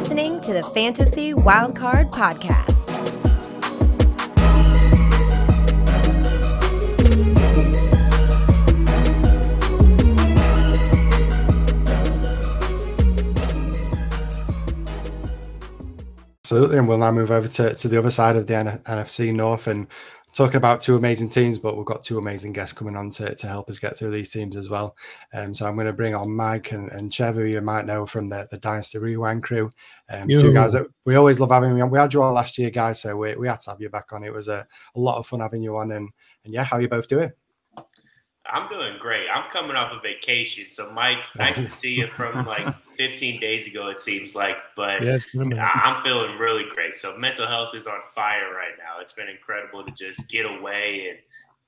Listening to the Fantasy Wildcard Podcast. Absolutely, and we'll now move over to, to the other side of the N- NFC North and talking about two amazing teams, but we've got two amazing guests coming on to, to help us get through these teams as well. Um, so I'm going to bring on Mike and, and Chev, who you might know from the, the Dynasty Rewind crew. Um, two guys that we always love having you on. We had you on last year, guys, so we, we had to have you back on. It was a, a lot of fun having you on. And, and yeah, how are you both doing? I'm doing great. I'm coming off a vacation. So, Mike, nice to see you from like 15 days ago, it seems like. But I'm feeling really great. So, mental health is on fire right now. It's been incredible to just get away and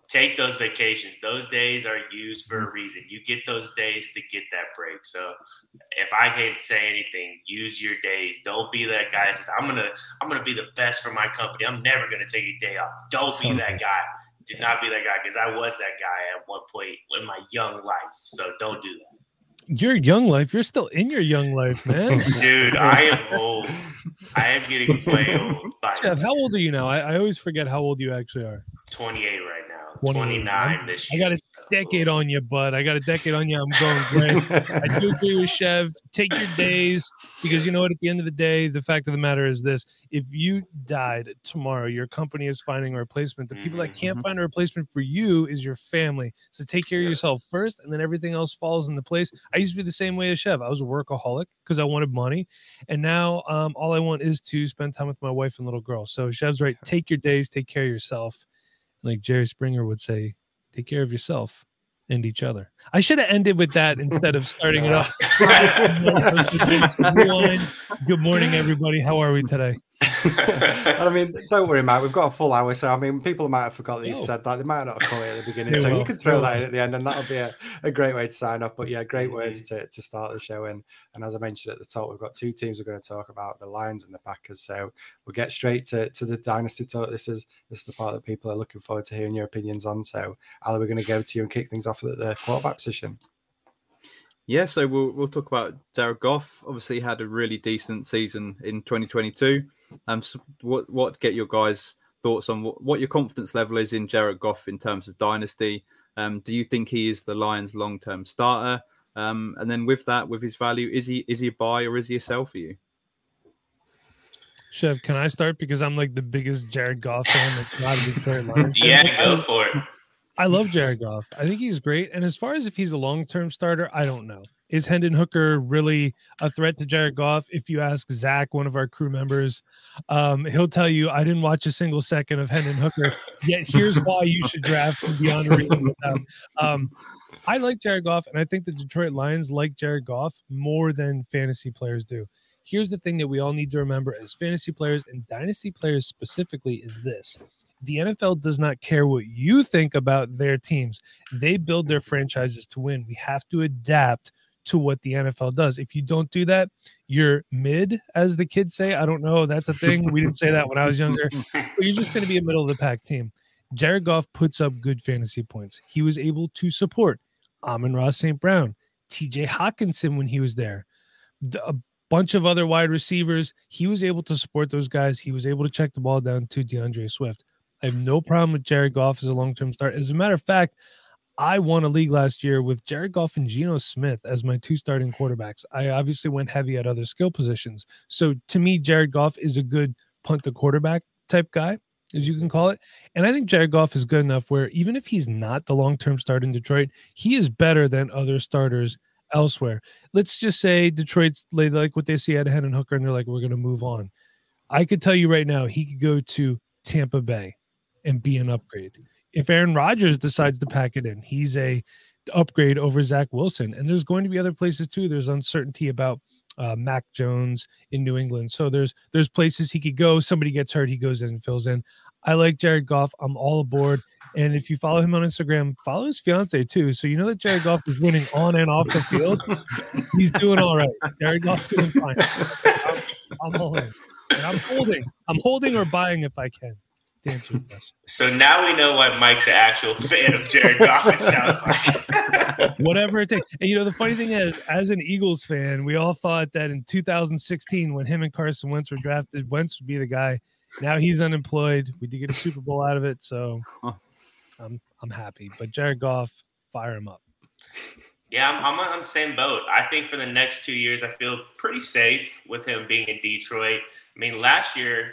take those vacations. Those days are used for a mm-hmm. reason. You get those days to get that break. So, if I can't say anything, use your days. Don't be that guy that says, I'm gonna I'm gonna be the best for my company. I'm never gonna take a day off. Don't be that guy do not be that guy because I was that guy at one point in my young life. So don't do that. Your young life, you're still in your young life, man. Dude, I am old. I am getting way old. Chev, how old are you now? I, I always forget how old you actually are. 28 right 29 this year. I got a decade on you, bud. I got a decade on you. I'm going great. I do agree with Chev. Take your days because you know what? At the end of the day, the fact of the matter is this if you died tomorrow, your company is finding a replacement. The people that can't mm-hmm. find a replacement for you is your family. So take care of yourself first, and then everything else falls into place. I used to be the same way as Chev. I was a workaholic because I wanted money. And now um, all I want is to spend time with my wife and little girl. So Chev's right. Take your days, take care of yourself like Jerry Springer would say, take care of yourself and each other. I should have ended with that instead of starting it off. Good morning, everybody. How are we today? I mean, don't worry, Matt. We've got a full hour, so I mean, people might have forgot that you said that. They might not have caught it at the beginning, so you can throw that in at the end, and that'll be a, a great way to sign off. But yeah, great words to, to start the show. And and as I mentioned at the top, we've got two teams we're going to talk about: the Lions and the Packers. So we'll get straight to, to the dynasty talk. This is this is the part that people are looking forward to hearing your opinions on. So, Ali, we're going to go to you and kick things off at the quarterback position. Yeah, so we'll we'll talk about Jared Goff. Obviously, had a really decent season in 2022. Um, so what what get your guys' thoughts on what, what your confidence level is in Jared Goff in terms of dynasty? Um, do you think he is the Lions' long term starter? Um, and then with that, with his value, is he is he a buy or is he a sell for you? Chev, can I start because I'm like the biggest Jared Goff fan that's not a Detroit Lions. yeah, go for it. I love Jared Goff. I think he's great. And as far as if he's a long term starter, I don't know. Is Hendon Hooker really a threat to Jared Goff? If you ask Zach, one of our crew members, um, he'll tell you, I didn't watch a single second of Hendon Hooker. Yet here's why you should draft him beyond reason. Um, I like Jared Goff, and I think the Detroit Lions like Jared Goff more than fantasy players do. Here's the thing that we all need to remember as fantasy players and dynasty players specifically is this the NFL does not care what you think about their teams. They build their mm-hmm. franchises to win. We have to adapt to what the NFL does. If you don't do that, you're mid, as the kids say. I don't know. That's a thing. We didn't say that when I was younger. But you're just going to be a middle of the pack team. Jared Goff puts up good fantasy points. He was able to support Amon-Ra St. Brown, TJ Hockenson when he was there, a bunch of other wide receivers. He was able to support those guys. He was able to check the ball down to D'Andre Swift. I have no problem with Jared Goff as a long term start. As a matter of fact, I won a league last year with Jared Goff and Geno Smith as my two starting quarterbacks. I obviously went heavy at other skill positions. So to me, Jared Goff is a good punt the quarterback type guy, as you can call it. And I think Jared Goff is good enough where even if he's not the long term start in Detroit, he is better than other starters elsewhere. Let's just say Detroit's like what they see at Hendon Hooker and they're like, we're going to move on. I could tell you right now, he could go to Tampa Bay and be an upgrade. If Aaron Rodgers decides to pack it in, he's a upgrade over Zach Wilson. And there's going to be other places too. There's uncertainty about uh, Mac Jones in New England. So there's there's places he could go. Somebody gets hurt, he goes in and fills in. I like Jared Goff. I'm all aboard. And if you follow him on Instagram, follow his fiance too. So you know that Jared Goff is winning on and off the field. He's doing all right. Jared Goff's doing fine. I'm, I'm all in. And I'm holding. I'm holding or buying if I can. To answer your question. So now we know why Mike's an actual fan of Jared Goff. It sounds like whatever it takes. And you know, the funny thing is, as an Eagles fan, we all thought that in 2016, when him and Carson Wentz were drafted, Wentz would be the guy. Now he's unemployed. We did get a Super Bowl out of it, so I'm I'm happy. But Jared Goff, fire him up. Yeah, I'm, I'm on the same boat. I think for the next two years, I feel pretty safe with him being in Detroit. I mean, last year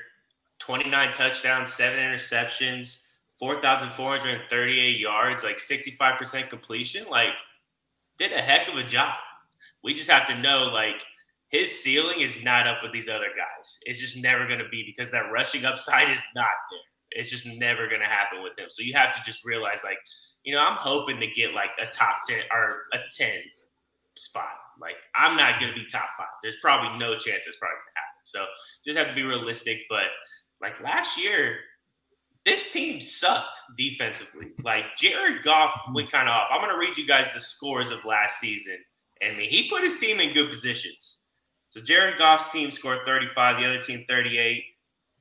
29 touchdowns, seven interceptions, 4,438 yards, like 65% completion. Like, did a heck of a job. We just have to know, like, his ceiling is not up with these other guys. It's just never going to be because that rushing upside is not there. It's just never going to happen with him. So you have to just realize, like, you know, I'm hoping to get like a top 10 or a 10 spot. Like, I'm not going to be top five. There's probably no chance it's probably going to happen. So just have to be realistic. But like last year, this team sucked defensively. Like Jared Goff mm-hmm. went kind of off. I'm going to read you guys the scores of last season. And I he put his team in good positions. So Jared Goff's team scored 35, the other team 38,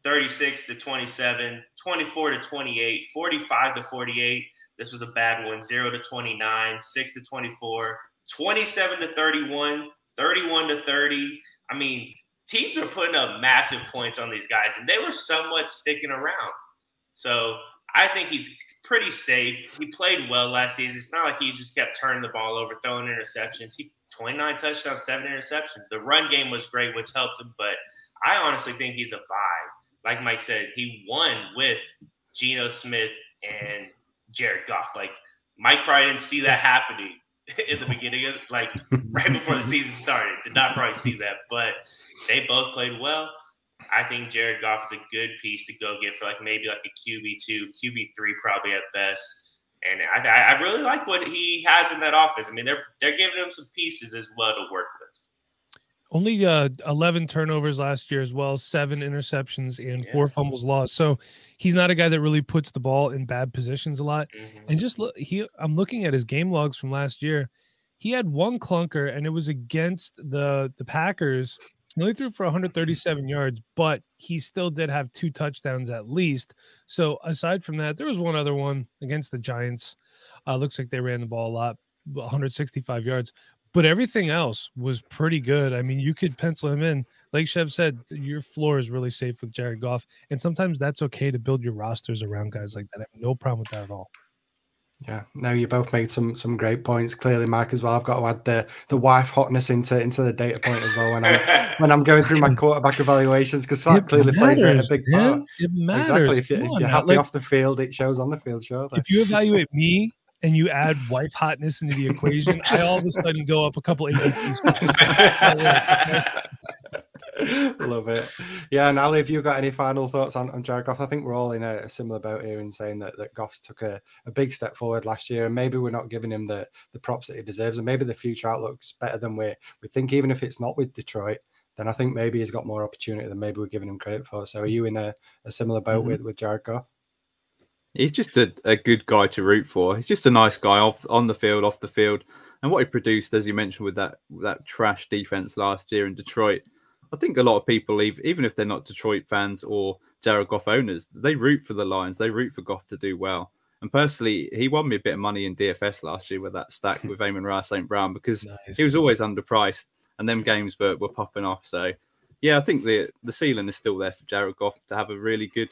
36 to 27, 24 to 28, 45 to 48. This was a bad one. 0 to 29, 6 to 24, 27 to 31, 31 to 30. I mean, teams were putting up massive points on these guys, and they were somewhat sticking around. So I think he's pretty safe. He played well last season. It's not like he just kept turning the ball over, throwing interceptions. He 29 touchdowns, seven interceptions. The run game was great, which helped him. But I honestly think he's a buy. Like Mike said, he won with Geno Smith and Jared Goff. Like Mike probably didn't see that happening in the beginning of like right before the season started. Did not probably see that, but they both played well. I think Jared Goff is a good piece to go get for like maybe like a QB two, QB three, probably at best. And I, I really like what he has in that offense. I mean, they're they're giving him some pieces as well to work with. Only uh, 11 turnovers last year as well, seven interceptions and yeah. four fumbles lost. So he's not a guy that really puts the ball in bad positions a lot. Mm-hmm. And just look, he I'm looking at his game logs from last year. He had one clunker, and it was against the the Packers he only threw for 137 yards, but he still did have two touchdowns at least. So aside from that, there was one other one against the Giants. Uh, looks like they ran the ball a lot, 165 yards. But everything else was pretty good. I mean, you could pencil him in. Like Chev said, your floor is really safe with Jared Goff. And sometimes that's okay to build your rosters around guys like that. I have no problem with that at all. Yeah, no, you both made some some great points. Clearly, Mike as well. I've got to add the the wife hotness into into the data point as well when I'm when I'm going through my quarterback evaluations because that it clearly matters, plays a big part. It matters. Exactly. If, you, if you're happy like, off the field, it shows on the field. Sure. If you evaluate me and you add wife hotness into the equation, I all of a sudden go up a couple ADPs. Love it. Yeah, and Ali, have you got any final thoughts on, on Jared Goff? I think we're all in a, similar boat here in saying that, that Goff took a, a big step forward last year, and maybe we're not giving him the, the props that he deserves, and maybe the future outlook's better than we we think, even if it's not with Detroit. Then I think maybe he's got more opportunity than maybe we're giving him credit for. So, are you in a, a similar boat mm-hmm. with, with Jared Goff? He's just a, a good guy to root for. He's just a nice guy off on the field, off the field, and what he produced, as you mentioned, with that that trash defense last year in Detroit I think a lot of people, even if they're not Detroit fans or Jared Goff owners, they root for the Lions. They root for Goff to do well. And personally, he won me a bit of money in DFS last year with that stack with Amon-Ra St. Brown because nice. he was always underpriced and them games were, were popping off. So, yeah, I think the the ceiling is still there for Jared Goff to have a really good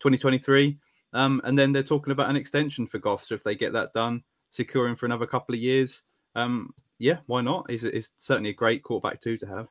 2023. Um, and then they're talking about an extension for Goff. So if they get that done, securing for another couple of years, um, yeah, why not? He's, he's certainly a great quarterback too to have.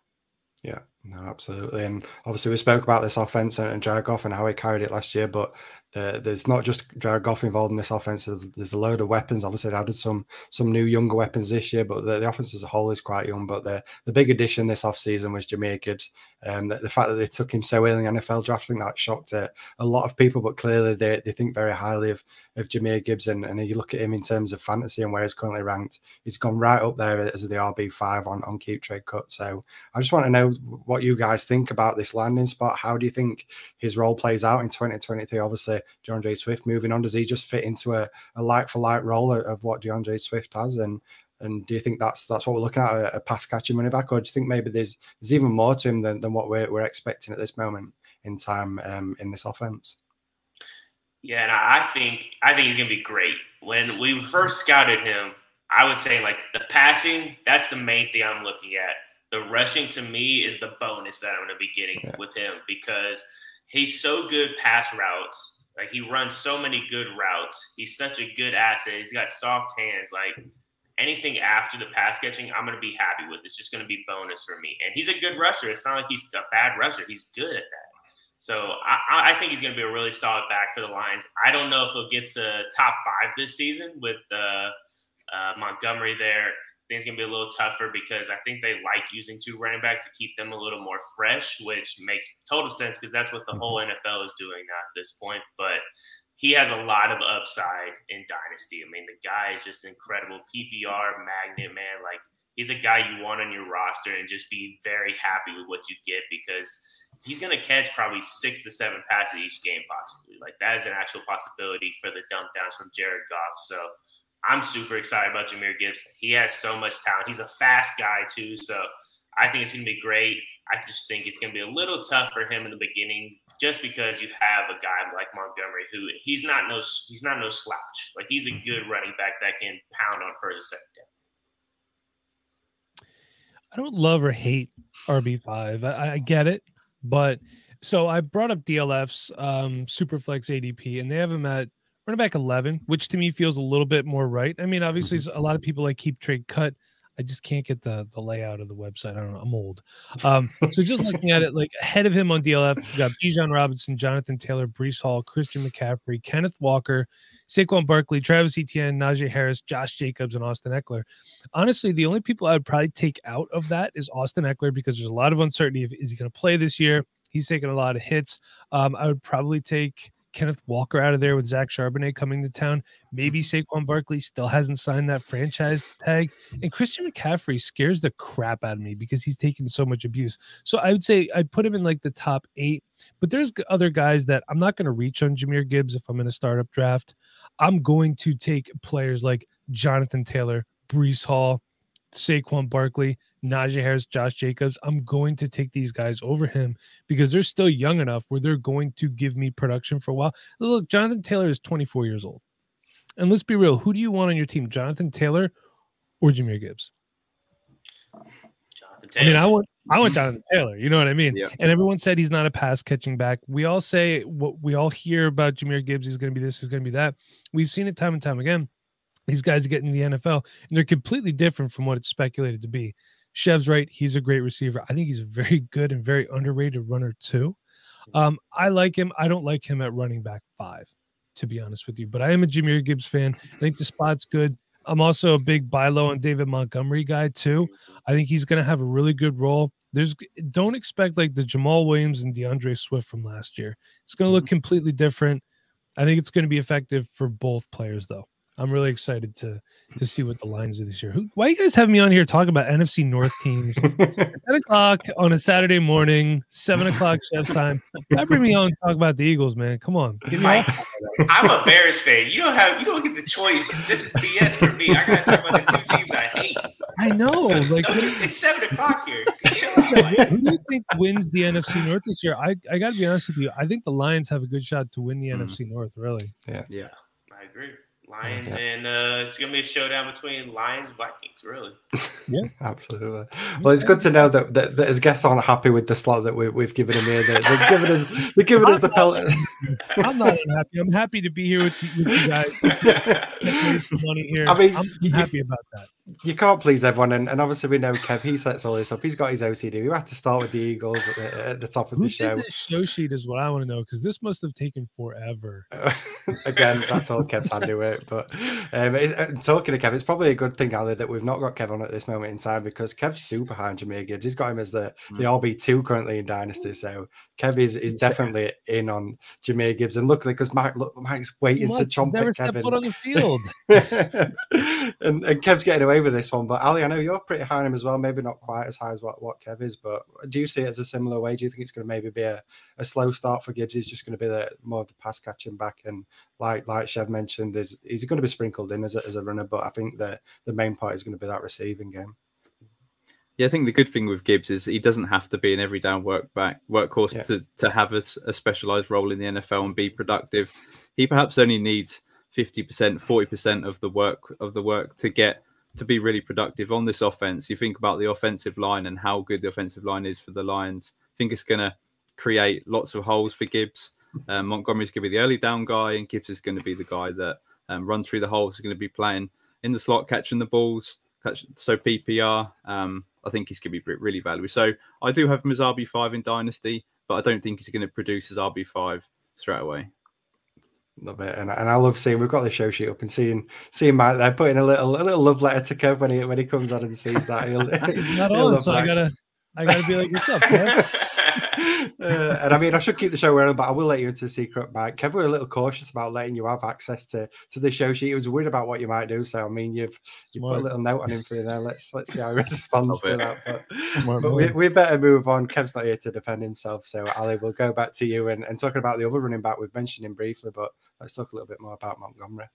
Yeah, no, absolutely. And obviously, we spoke about this offense and, and Jared Goff and how he carried it last year, but the, there's not just Jared Goff involved in this offense. There's a load of weapons. Obviously, they added some some new younger weapons this year, but the, the offense as a whole is quite young. But the, the big addition this offseason was Jahmyr Gibbs. Um, the, the, fact that they took him so early in the NFL draft, I think that shocked a, lot of people, but clearly they, they think very highly of, of Jahmyr Gibbs. And, and you look at him in terms of fantasy and where he's currently ranked, he's gone right up there as the RB5 on, on Keep Trade Cut. So I just want to know what you guys think about this landing spot. How do you think his role plays out in 2023? Obviously, D'Andre Swift moving on, does he just fit into a, a like for light role of, of what D'Andre Swift has? And and do you think that's that's what we're looking at a, a pass catching running back, or do you think maybe there's there's even more to him than, than what we're, we're expecting at this moment in time um, in this offense? Yeah, and I think I think he's gonna be great. When we first scouted him, I was saying like the passing, that's the main thing I'm looking at. The rushing to me is the bonus that I'm gonna be getting yeah. with him because he's so good pass routes. Like he runs so many good routes. He's such a good asset. He's got soft hands. Like anything after the pass catching, I'm going to be happy with. It's just going to be bonus for me. And he's a good rusher. It's not like he's a bad rusher. He's good at that. So I, I think he's going to be a really solid back for the Lions. I don't know if he'll get to top five this season with uh, uh, Montgomery there. I think it's going to be a little tougher because I think they like using two running backs to keep them a little more fresh, which makes total sense because that's what the whole mm-hmm. NFL is doing now at this point. But he has a lot of upside in Dynasty. I mean, the guy is just incredible. PPR magnet, man. Like, he's a guy you want on your roster and just be very happy with what you get because he's going to catch probably six to seven passes each game, possibly. Like, that is an actual possibility for the dump downs from Jared Goff. So, I'm super excited about Jahmyr Gibbs. He has so much talent. He's a fast guy too, so I think it's going to be great. I just think it's going to be a little tough for him in the beginning, just because you have a guy like Montgomery who he's not no he's not no slouch. Like he's a good running back that can pound on first and second down. I don't love or hate RB five. I, I, get it, but so I brought up DLF's um, Superflex ADP, and they have him at running back 11, which to me feels a little bit more right. I mean, obviously, mm-hmm. a lot of people like keep trade cut. I just can't get the the layout of the website. I don't know. I'm old. Um, so just looking at it, like ahead of him on DLF, you got Bijan Robinson, Jonathan Taylor, Breece Hall, Christian McCaffrey, Kenneth Walker, Saquon Barkley, Travis Etienne, Najee Harris, Josh Jacobs, and Austin Ekeler. Honestly, the only people I would probably take out of that is Austin Ekeler because there's a lot of uncertainty. If, is he going to play this year? He's taking a lot of hits. Um, I would probably take Kenneth Walker out of there with Zach Charbonnet coming to town. Maybe. Saquon Barkley still hasn't signed that franchise tag. And Christian McCaffrey scares the crap out of me because he's taken so much abuse. So I would say I'd put him in like the top eight. But there's other guys that I'm not going to reach on Jahmyr Gibbs if I'm in a startup draft. I'm going to take players like Jonathan Taylor, Breece Hall, Saquon Barkley, Najee Harris, Josh Jacobs. I'm going to take these guys over him because they're still young enough where they're going to give me production for a while. Look, Jonathan Taylor is 24 years old. And let's be real, who do you want on your team, Jonathan Taylor or Jahmyr Gibbs? jonathan I mean, I want I want Jonathan Taylor. You know what I mean? Yeah. And everyone said he's not a pass catching back. We all say what we all hear about Jahmyr Gibbs. He's going to be this. He's going to be that. We've seen it time and time again these guys get into the NFL and they're completely different from what it's speculated to be. Chev's right. He's a great receiver. I think he's a very good and very underrated runner, too. Mm-hmm. Um, I like him. I don't like him at running back five, to be honest with you, but I am a Jahmyr Gibbs fan. I think the spot's good. I'm also a big buy low on David Montgomery guy, too. I think he's going to have a really good role. There's don't expect like the Jamaal Williams and D'Andre Swift from last year. It's going to look mm-hmm. completely different. I think it's going to be effective for both players, though. I'm really excited to to see what the lines of this year. Who, why you guys have me on here talking about NFC North teams? Ten o'clock on a Saturday morning, seven o'clock Chev time. That bring me on to talk about the Eagles, man. Come on, get me Mike, I'm a Bears fan. You don't have you don't get the choice. This is BS for me. I gotta talk about the two teams I hate. I know. like it's seven o'clock here. Who do you think wins the NFC North this year? I I gotta be honest with you. I think the Lions have a good shot to win the mm. NFC North. Really. Yeah. Yeah. I agree. Lions yeah. and uh, it's gonna be a showdown between Lions and Vikings, really. Yeah, absolutely. Well, it's good to know that, that, that his guests aren't happy with the slot that we, we've given him here. They're, they're giving us they're giving us the pellet. I'm not unhappy. I'm happy to be here with you, with you guys. some money here. I mean, I'm happy about that you can't please everyone, and, and, obviously we know Kev. He sets all this up. He's got his OCD. We had to start with the Eagles at the, at the top of Who the show. Did show sheet is what I want to know because this must have taken forever. Again, that's all Kev's handy with. But um, uh, talking to Kev, it's probably a good thing, Ali, that we've not got Kev on at this moment in time because Kev's super high on Jahmyr Gibbs. He's got him as the mm. the RB two currently in Dynasty. So Kev is, is definitely in on Jahmyr Gibbs, and luckily because Mike look, Mike's waiting to chomp never Kevin. foot on the field, and, and Kev's getting away with this one. But Ali, I know you're pretty high on him as well. Maybe not quite as high as what, what Kev is, but do you see it as a similar way? Do you think it's going to maybe be a, a slow start for Gibbs? He's just going to be the more of the pass catching back, and like like Chev mentioned, there's he's going to be sprinkled in as a, as a runner, but I think the the main part is going to be that receiving game. Yeah, I think the good thing with Gibbs is he doesn't have to be an every down work back workhorse yeah. to to have a, a specialized role in the NFL and be productive. he perhaps only needs 50%, 40% of the work of the work to get to be really productive on this offense. You think about the offensive line and how good the offensive line is for the Lions. I think it's going to create lots of holes for Gibbs. Um, Montgomery's going to be the early down guy, and Gibbs is going to be the guy that um, runs through the holes. Is going to be playing in the slot, catching the balls. Catch, so PPR, um, I think he's going to be really valuable. So I do have him as RB five in Dynasty, but I don't think he's going to produce as RB five straight away. Love it, and, and I love seeing we've got the show sheet up and seeing seeing Mike there putting a little a little love letter to Kev when he when he comes on and sees that. He'll, He's not on, so I gotta I gotta be like, what's up, Kev? uh, and I mean, I should keep the show running, but I will let you into the secret, Mike. Kevin, we're a little cautious about letting you have access to, to the show sheet. He was worried about what you might do. So, I mean, you've you put a little note on him for you there. Let's let's see how he responds to that. But, but we, we, better move on. Kev's not here to defend himself. So, Ali, we'll go back to you and, and talking about the other running back. We've mentioned him briefly, but let's talk a little bit more about Montgomery.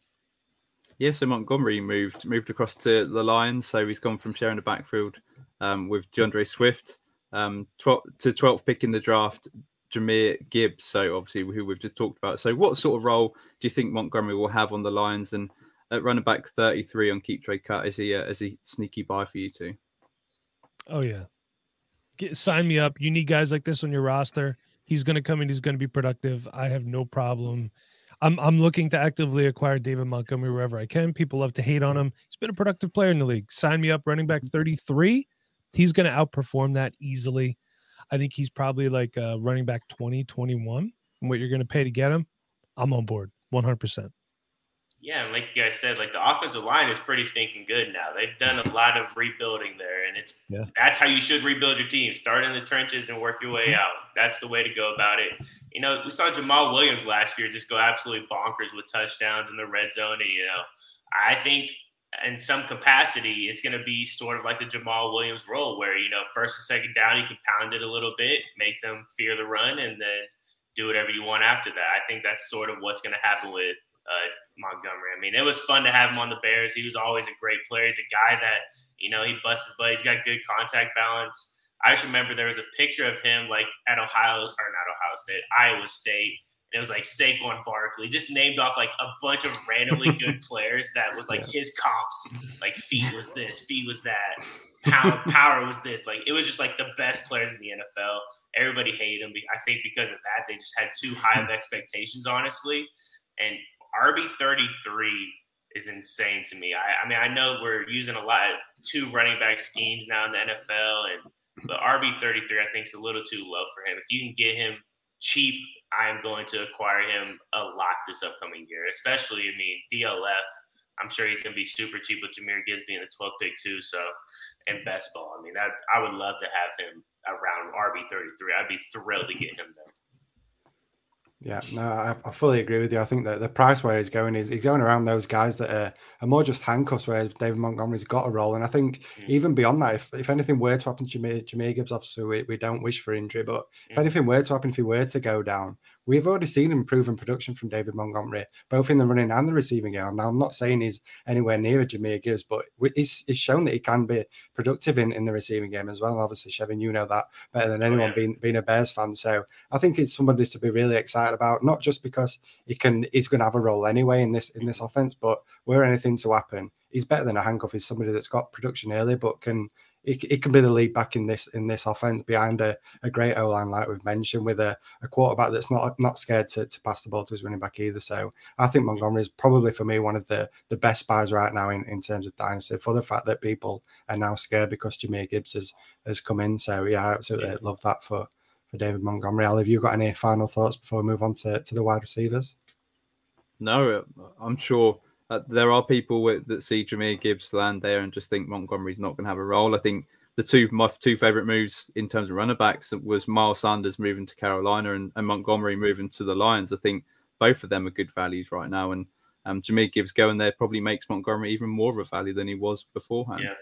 Yeah, so Montgomery moved moved across to the Lions. So he's gone from sharing the backfield um, with D'Andre Swift um, 12, to 12th pick in the draft, Jahmyr Gibbs. So obviously, who we've just talked about. So what sort of role do you think Montgomery will have on the Lions? And at running back 33 on keep trade cut, is he uh, is he sneaky buy for you too? Oh yeah, Get, sign me up. You need guys like this on your roster. He's going to come in. He's going to be productive. I have no problem. I'm I'm looking to actively acquire David Montgomery wherever I can. People love to hate on him. He's been a productive player in the league. Sign me up, running back 33 he's going to outperform that easily. I think he's probably like uh, running back 20, 21. And what you're going to pay to get him, I'm on board 100%. Yeah, and like you guys said, like the offensive line is pretty stinking good now. They've done a lot of rebuilding there, and it's yeah. that's how you should rebuild your team. Start in the trenches and work your way mm-hmm. out. That's the way to go about it. You know, we saw Jamaal Williams last year just go absolutely bonkers with touchdowns in the red zone, and you know, I think in some capacity, it's going to be sort of like the Jamaal Williams role, where you know, first and second down, you can pound it a little bit, make them fear the run, and then do whatever you want after that. I think that's sort of what's going to happen with uh, Montgomery. I mean, it was fun to have him on the Bears. He was always a great player. He's a guy that you know he busts his butt. He's got good contact balance. I just remember there was a picture of him like at Ohio or not Ohio State, Iowa State, it was like Saquon Barkley, just named off like a bunch of randomly good players that was like yeah. his comps. Like feet was this, feet was that, power power was this. Like it was just like the best players in the NFL. Everybody hated him. I think because of that, they just had too high of expectations, honestly. And RB thirty three is insane to me. I, I mean, I know we're using a lot of two running back schemes now in the NFL, and but RB thirty three I think is a little too low for him. If you can get him cheap I am going to acquire him a lot this upcoming year, especially, I mean, DLF. I'm sure he's going to be super cheap with Jahmyr Gibbs being the 12th pick too. So, and best ball. I mean, I, I would love to have him around RB 33. I'd be thrilled to get him there. Yeah, no, I, I, fully agree with you. I think that the price where he's going is he's going around those guys that are, are more just handcuffs, where David Montgomery's got a role. And I think mm. even beyond that, if, if anything were to happen to Jahmyr, Jahmyr Gibbs, obviously we, we don't wish for injury, but mm. if anything were to happen, if he were to go down, we've already seen improving production from David Montgomery, both in the running and the receiving game. Now, I'm not saying he's anywhere near a Jahmyr Gibbs, but he's, he's shown that he can be productive in, in the receiving game as well. And obviously, Chevin, you know that better than oh, anyone, oh, yeah. being being a Bears fan. So I think it's somebody to be really excited about, not just because he can he's going to have a role anyway in this in this offense, but were anything to happen, he's better than a handcuff. He's somebody that's got production early, but can it, it can be the lead back in this in this offense behind a, a great O line like we've mentioned with a, a quarterback that's not not scared to, to pass the ball to his running back either. So I think Montgomery is probably for me one of the the best buys right now in, in terms of dynasty for the fact that people are now scared because Jahmyr Gibbs has, has come in. So yeah, I absolutely yeah. love that for for David Montgomery. Al, have you got any final thoughts before we move on to, to the wide receivers? No, uh, I'm sure uh, there are people with, that see Jahmyr Gibbs land there and just think Montgomery's not going to have a role. I think the two my two favorite moves in terms of runner backs was Miles Sanders moving to Carolina and, and, Montgomery moving to the Lions. I think both of them are good values right now, and um, Jahmyr Gibbs going there probably makes Montgomery even more of a value than he was beforehand. Yeah.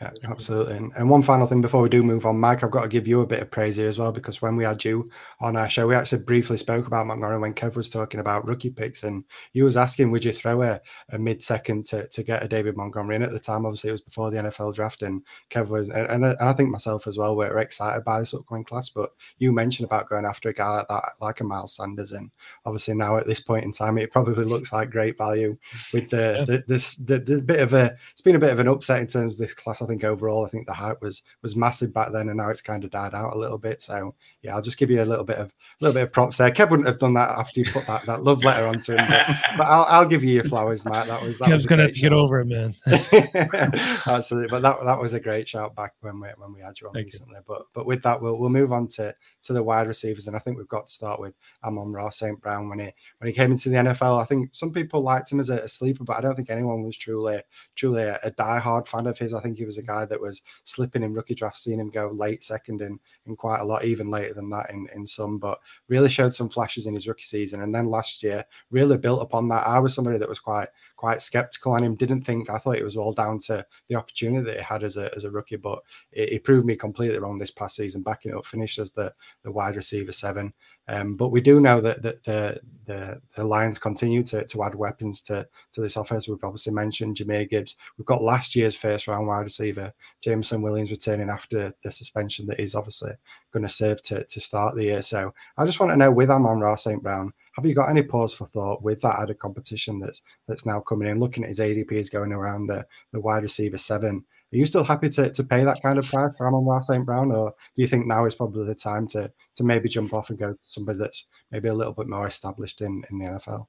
Yeah, absolutely. And, and, one final thing before we do move on, Mike, I've got to give you a bit of praise here as well because when we had you on our show, we actually briefly spoke about Montgomery when Kev was talking about rookie picks, and you was asking, would you throw a, a mid second to, to get a David Montgomery? And at the time, obviously, it was before the NFL draft, and Kev was, and, and, and I think myself as well, we're excited by this upcoming class. But you mentioned about going after a guy like that, like a Miles Sanders, and obviously now at this point in time, it probably looks like great value with the, yeah. the this the, the bit of a it's been a bit of an upset in terms of this class. I think overall, I think the hype was was massive back then, and now it's kind of died out a little bit. So yeah, I'll just give you a little bit of a little bit of props there. Kev wouldn't have done that after you put that, that love letter onto him, but, but I'll, I'll give you your flowers, Matt. That was that Kev's was gonna have to get over it, man. Absolutely, but that that was a great shout back when we when we had you on Thank recently. You. But but with that, we'll we'll move on to to the wide receivers, and I think we've got to start with Amon-Ra St. Brown when he when he came into the NFL. I think some people liked him as a, a sleeper, but I don't think anyone was truly truly a, a die-hard fan of his. I think he was a guy that was slipping in rookie draft, seeing him go late second in, in quite a lot, even later than that in, in some, but really showed some flashes in his rookie season. And then last year really built upon that. I was somebody that was quite quite skeptical on him, didn't think I thought it was all down to the opportunity that he had as a as a rookie, but it proved me completely wrong this past season, backing up, finished as the the wide receiver seven. Um, but we do know that, that the, the, the Lions continue to, to add weapons to, to this offense. We've obviously mentioned Jahmyr Gibbs. We've got last year's first round wide receiver, Jameson Williams, returning after the suspension that he's obviously going to serve to, to start the year. So I just want to know with Amon-Ra St. Brown, have you got any pause for thought with that added competition that's that's now coming in? Looking at his ADPs going around the, the wide receiver seven, are you still happy to, to pay that kind of price for Amon-Ra St. Brown, or do you think now is probably the time to to maybe jump off and go to somebody that's maybe a little bit more established in, in the NFL?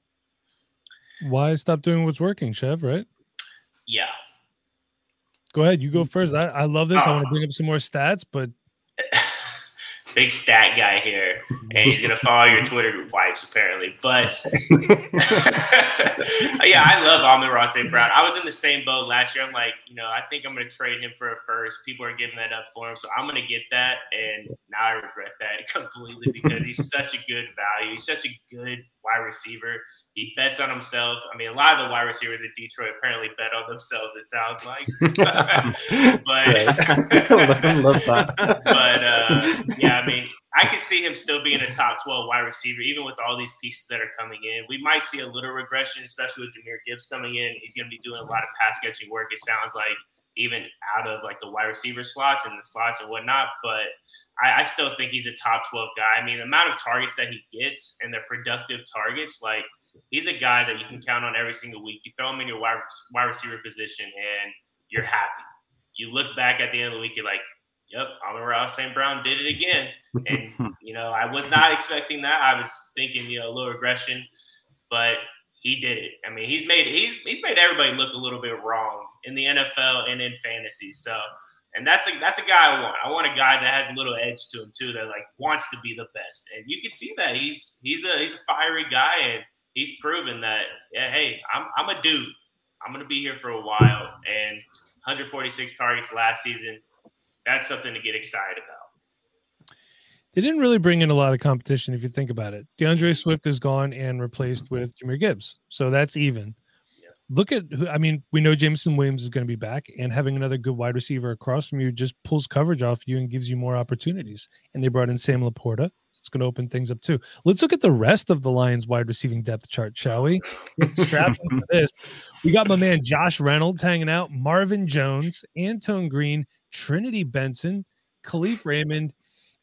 Why stop doing what's working, Chev, right? Yeah. Go ahead. You go first. I, I love this. Uh, I want to bring up some more stats, but big stat guy here, and he's gonna follow your Twitter wives apparently. But yeah, I love Amon-Ra St. Brown. I was in the same boat last year. I'm like, you know, I think I'm gonna trade him for a first. People are giving that up for him, so I'm gonna get that. And now I regret that completely because he's such a good value. He's such a good wide receiver. He bets on himself. I mean, a lot of the wide receivers in Detroit apparently bet on themselves. It sounds like, but I love that. but uh, yeah, I mean, I could see him still being a top twelve wide receiver, even with all these pieces that are coming in. We might see a little regression, especially with Jahmyr Gibbs coming in. He's going to be doing a lot of pass catching work. It sounds like even out of like the wide receiver slots and the slots and whatnot. But I, I, still think he's a top 12 guy. I mean, the amount of targets that he gets and the productive targets, like he's a guy that you can count on every single week. You throw him in your wide, wide receiver position and you're happy. You look back at the end of the week, you're like, yep, Amon-Ra St. Brown did it again. And, you know, I was not expecting that. I was thinking, you know, a little regression, but he did it. I mean, he's made he's he's made everybody look a little bit wrong in the NFL and in fantasy. So, and that's a that's a guy I want. I want a guy that has a little edge to him too, that like wants to be the best. And you can see that he's he's a he's a fiery guy and he's proven that, yeah, hey, I'm, I'm a dude. I'm to be here for a while. And 146 targets last season, that's something to get excited about. They didn't really bring in a lot of competition if you think about it. D'Andre Swift is gone and replaced with Jahmyr Gibbs. So that's even look at who I mean, we know Jameson Williams is going to be back, and having another good wide receiver across from you just pulls coverage off you and gives you more opportunities. And they brought in Sam LaPorta. It's going to open things up too. Let's look at the rest of the Lions wide receiving depth chart, shall we? Strap for this. We got my man Josh Reynolds hanging out, Marvin Jones, Antoine Green, Trinity Benson, Kalif Raymond,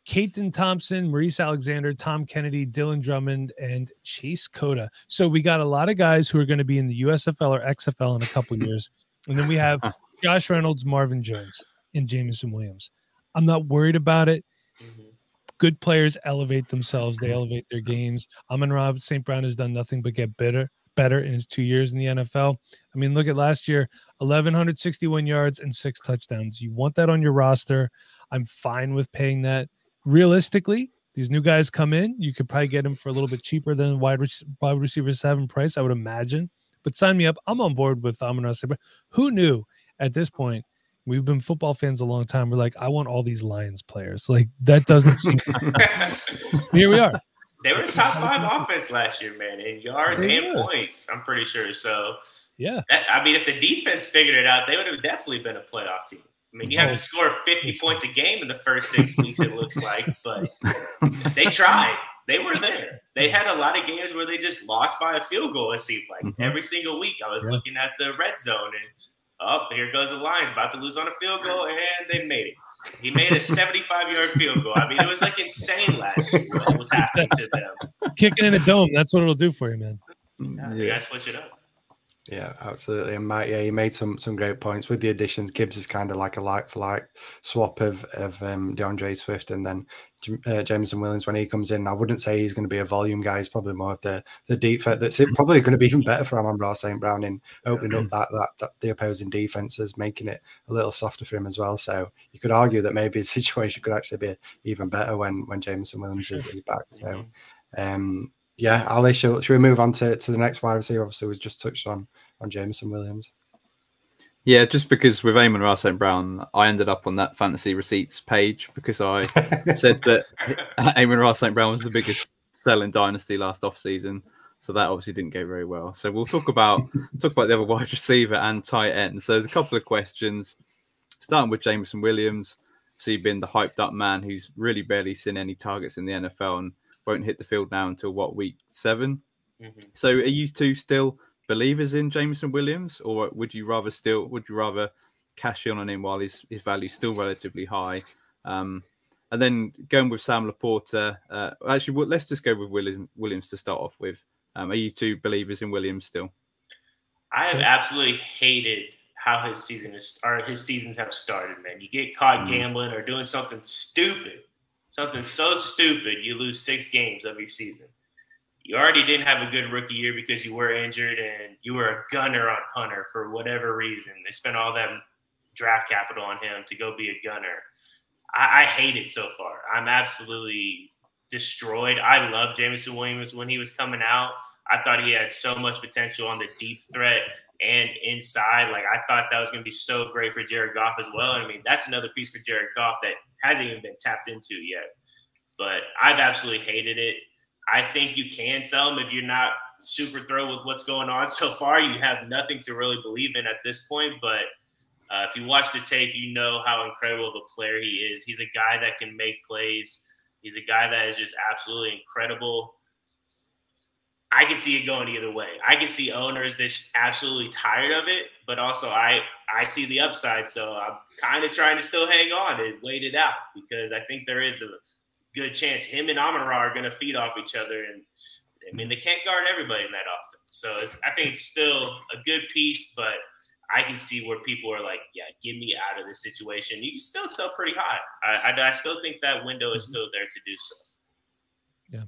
Keytaon Thompson, Maurice Alexander, Tom Kennedy, Dylan Drummond, and Chase Cota. So we got a lot of guys who are going to be in the USFL or XFL in a couple years. And then we have Josh Reynolds, Marvin Jones, and Jameson Williams. I'm not worried about it. Mm-hmm. Good players elevate themselves, they elevate their games. Amon-Ra St. Brown has done nothing but get better better in his two years in the NFL. I mean, look at last year 1,161 yards and six touchdowns. You want that on your roster. I'm fine with paying that realistically, these new guys come in, you could probably get them for a little bit cheaper than wide, wide receivers seven price, I would imagine. But sign me up. I'm on board with Amon Saber. Who knew at this point? We've been football fans a long time. We're like, I want all these Lions players. Like that doesn't seem. Here we are. They were the top five offense last year, man, in yards yeah. and points. I'm pretty sure. So yeah, that, I mean, if the defense figured it out, they would have definitely been a playoff team. I mean, you have to score 50 points a game in the first six weeks, it looks like, but they tried. They were there. They had a lot of games where they just lost by a field goal, it seemed like. Mm-hmm. Every single week, I was yeah. looking at the red zone and, up oh, here goes the Lions, about to lose on a field goal, and they made it. He made a 75 yard field goal. I mean, it was like insane last year what was happening to them. Kicking in a dome, that's what it'll do for you, man. Yeah, you guys switch it up. Yeah, absolutely. And Matt, yeah, you made some some great points with the additions. Gibbs is kind of like a like for like swap of of um, D'Andre Swift and then uh, Jameson Williams when he comes in. I wouldn't say he's going to be a volume guy. He's probably more of the the deep threat. That's it, probably going to be even better for Amon-Ra St. Brown in opening up that, that, that the opposing defenses, making it a little softer for him as well. So you could argue that maybe his situation could actually be even better when when Jameson Williams is back. So. Um, yeah, Ali, should, should we move on to, to the next wide receiver? Obviously, we just touched on on Jameson Williams. Yeah, just because with Amon-Ra St. Brown, I ended up on that fantasy receipts page because I said that Amon-Ra St. Brown was the biggest selling dynasty last off season. So that obviously didn't go very well. So we'll talk about talk about the other wide receiver and tight end. So there's a couple of questions, starting with Jameson Williams. So you've been the hyped up man who's really barely seen any targets in the NFL and won't hit the field now until what week 7 mm-hmm. So are you two still believers in Jameson Williams, or would you rather still would you rather cash in on him while his his value still relatively high? Um, and then going with Sam LaPorta, uh, actually, let's just go with Williams, Williams to start off with. Um, are you two believers in Williams still? I have absolutely hated how his season is or his seasons have started, man. You get caught mm. gambling or doing something stupid, something so stupid, you lose six games of your season you already didn't have a good rookie year because you were injured and you were a gunner on punter for whatever reason. They spent all that draft capital on him to go be a gunner. I, I hate it so far. I'm absolutely destroyed. I love Jameson Williams when he was coming out. I thought he had so much potential on the deep threat and inside. Like I thought that was going to be so great for Jared Goff as well. I mean, that's another piece for Jared Goff that hasn't even been tapped into yet. But I've absolutely hated it. I think you can sell him if you're not super thrilled with what's going on so far. You have nothing to really believe in at this point, but uh, if you watch the tape, you know how incredible of a player he is. He's a guy that can make plays. He's a guy that is just absolutely incredible. I can see it going either way. I can see owners just absolutely tired of it, but also I I see the upside. So I'm kind of trying to still hang on and wait it out because I think there is a good chance him and Amon Ra are going to feed off each other. And I mean, they can't guard everybody in that offense. So it's, I think it's still a good piece, but I can see where people are like, yeah, get me out of this situation. You can still sell pretty high. I, I, I still think that window is mm-hmm. still there to do so. Yeah.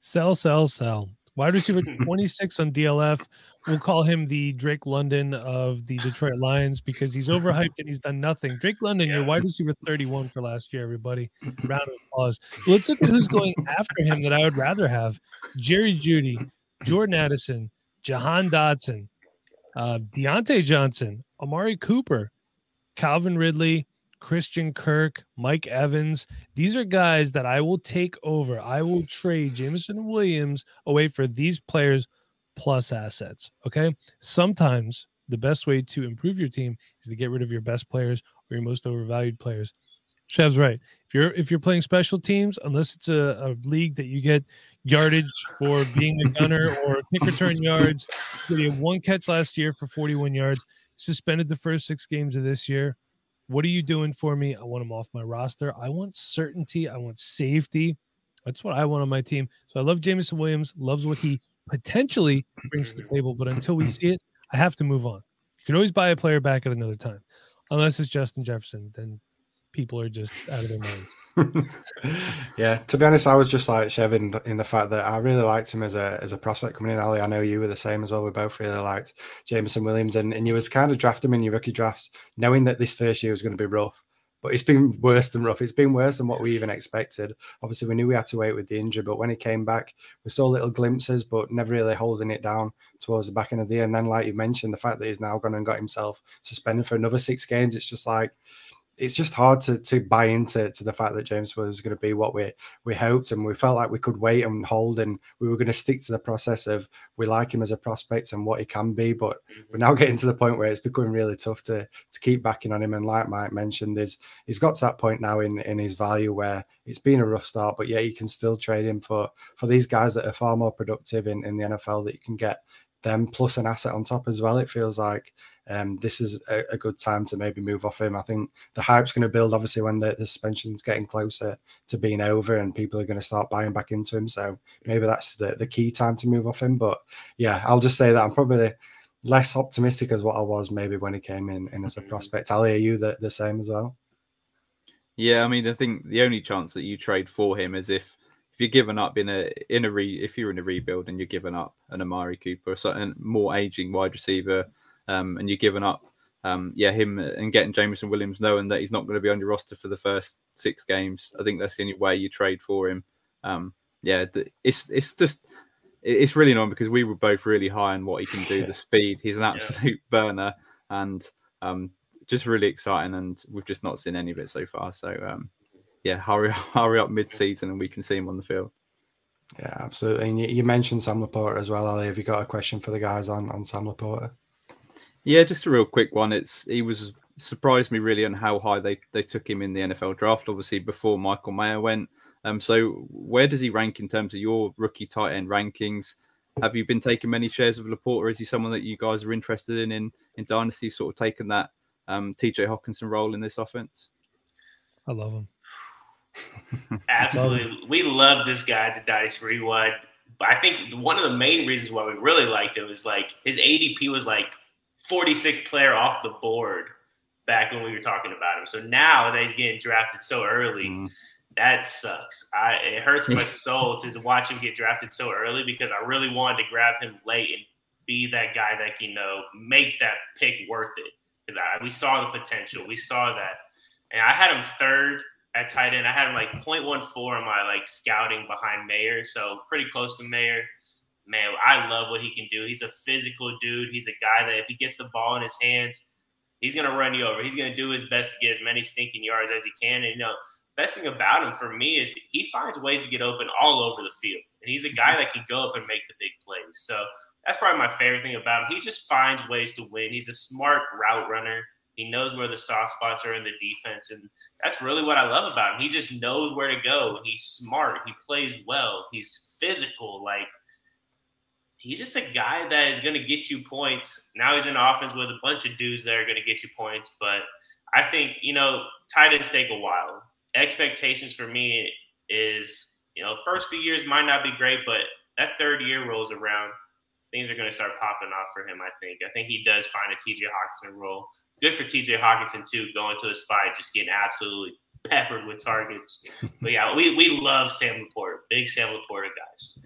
Sell, sell, sell. Wide receiver 26 on DLF. We'll call him the Drake London of the Detroit Lions because he's overhyped and he's done nothing. Drake London, yeah. your wide receiver 31 for last year, everybody. Round of applause. Let's look at who's going after him that I would rather have Jerry Jeudy, Jordan Addison, Jahan Dotson, uh, Diontae Johnson, Amari Cooper, Calvin Ridley, Christian Kirk, Mike Evans. These are guys that I will take over. I will trade Jameson Williams away for these players plus assets. Okay. Sometimes the best way to improve your team is to get rid of your best players or your most overvalued players. Chev's right. If you're if you're playing special teams, unless it's a, a league that you get yardage for being a gunner or kick return yards, he had one catch last year for 41 yards, suspended the first six games of this year. What are you doing for me? I want him off my roster. I want certainty. I want safety. That's what I want on my team. So I love Jameson Williams, loves what he potentially brings to the mm-hmm. table, but until we mm-hmm. see it, I have to move on. You can always buy a player back at another time. Unless it's Justin Jefferson, then people are just out of their minds. yeah, to be honest, I was just like Chevin in the fact that I really liked him as a as a prospect coming in. Ali, I know you were the same as well. We both really liked Jameson Williams, and, and you was kind of drafting him in your rookie drafts, knowing that this first year was going to be rough. But it's been worse than rough. It's been worse than what we even expected. Obviously, we knew we had to wait with the injury, but when he came back, we saw little glimpses, but never really holding it down towards the back end of the year. And then, like you mentioned, the fact that he's now gone and got himself suspended for another six games, it's just like it's just hard to to buy into to the fact that James was going to be what we we hoped, and we felt like we could wait and hold, and we were going to stick to the process of we like him as a prospect and what he can be. But we're mm-hmm. now getting to the point where it's becoming really tough to to keep backing on him. And like Mike mentioned, there's he's got to that point now in in his value where it's been a rough start, but yeah, you can still trade him for for these guys that are far more productive in in the NFL that you can get them plus an asset on top as well. It feels like um, this is a, a, good time to maybe move off him. I think the hype's going to build obviously when the, the suspension's getting closer to being over and people are going to start buying back into him. So maybe that's the, the key time to move off him. But yeah, I'll just say that I'm probably less optimistic as what I was maybe when he came in, in as a mm-hmm. prospect. Ali, are you the, the same as well? Yeah, I mean, I think the only chance that you trade for him is if if you're giving up in a in a re if you're in a rebuild and you're giving up an Amari Cooper, or something more aging wide receiver um, and you're giving up, um, yeah, him and getting Jameson Williams, knowing that he's not going to be on your roster for the first six games. I think that's the only way you trade for him. Um, yeah, it's it's just it's really annoying because we were both really high on what he can do, the speed. He's an absolute yeah. burner, and um, just really exciting. And we've just not seen any of it so far. So um, yeah, hurry hurry up mid season, and we can see him on the field. Yeah, absolutely. And you, you mentioned Sam LaPorta as well, Ali. Have you got a question for the guys on on Sam LaPorta? Yeah, just a real quick one. It's he was surprised me really on how high they they took him in the NFL draft. Obviously, before Michael Mayer went. Um, so where does he rank in terms of your rookie tight end rankings? Have you been taking many shares of LaPorta, or is he someone that you guys are interested in in in dynasty? Sort of taking that um, TJ Hockenson role in this offense. I love him. Absolutely, love him. we love this guy at the Dice Rewind. But I think one of the main reasons why we really liked him is like his ADP was like 46th player off the board back when we were talking about him. So now that he's getting drafted so early, mm. that sucks. I it hurts my soul to watch him get drafted so early because I really wanted to grab him late and be that guy that you know make that pick worth it. Because we saw the potential, we saw that, and I had him third at tight end. I had him like 0.14 on my like scouting behind Mayer, so pretty close to Mayer man, I love what he can do. He's a physical dude. He's a guy that if he gets the ball in his hands, he's gonna run you over. He's gonna do his best to get as many stinking yards as he can. And you know, best thing about him for me is he finds ways to get open all over the field. And he's a guy mhm. that can go up and make the big plays. So that's probably my favorite thing about him. He just finds ways to win. He's a smart route runner. He knows where the soft spots are in the defense. And that's really what I love about him. He just knows where to go. He's smart. He plays well. He's physical. Like he's just a guy that is going to get you points. Now he's in offense with a bunch of dudes that are going to get you points. But I think, you know, tight ends take a while. Expectations for me is, you know, first few years might not be great, but that third year rolls around. Things are going to start popping off for him, I think. I think he does find a TJ Hockenson role. Good for TJ Hockenson, too, going to a spot, just getting absolutely peppered with targets. but yeah, we, we love Sam LaPorta, big Sam LaPorta guys.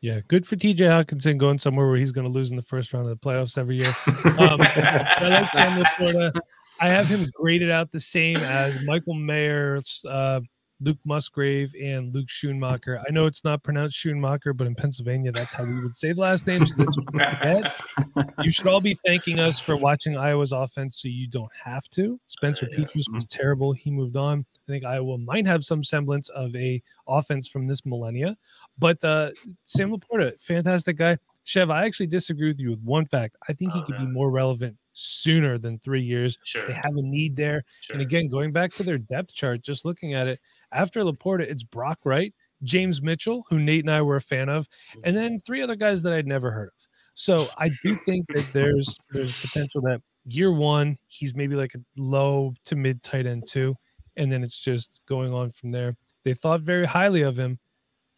Yeah, good for TJ Hockenson going somewhere where he's going to lose in the first round of the playoffs every year. Um, I like Sam LaPorta. I have him graded out the same as Michael Mayer, uh, Luke Musgrave, and Luke Schoonmaker. I know it's not pronounced Schoonmaker, but in Pennsylvania, that's how we would say the last names. you should all be thanking us for watching Iowa's offense so you don't have to. Spencer yeah. Petras was terrible. He moved on. I think Iowa might have some semblance of a offense from this millennia. But uh, Sam LaPorta, fantastic guy. Chev, I actually disagree with you with one fact. I think he oh, could be more relevant sooner than three years. Sure. They have a need there. Sure. And again, going back to their depth chart, just looking at it, after LaPorta, it's Brock Wright, James Mitchell, who Nate and I were a fan of, and mm-hmm. then three other guys that I'd never heard of. So I do think that there's there's potential that year one, he's maybe like a low to mid tight end two, and then it's just going on from there. They thought very highly of him.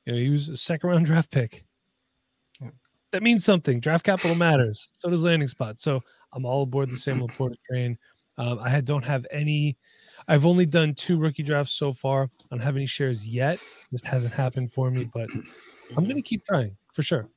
You know, he was a second round draft pick. That means something. Draft capital matters. So does landing spot. So I'm all aboard the Sam LaPorta train. Um, I don't have any. I've only done two rookie drafts so far. I don't have any shares yet. This hasn't happened for me, but I'm going to keep trying for sure.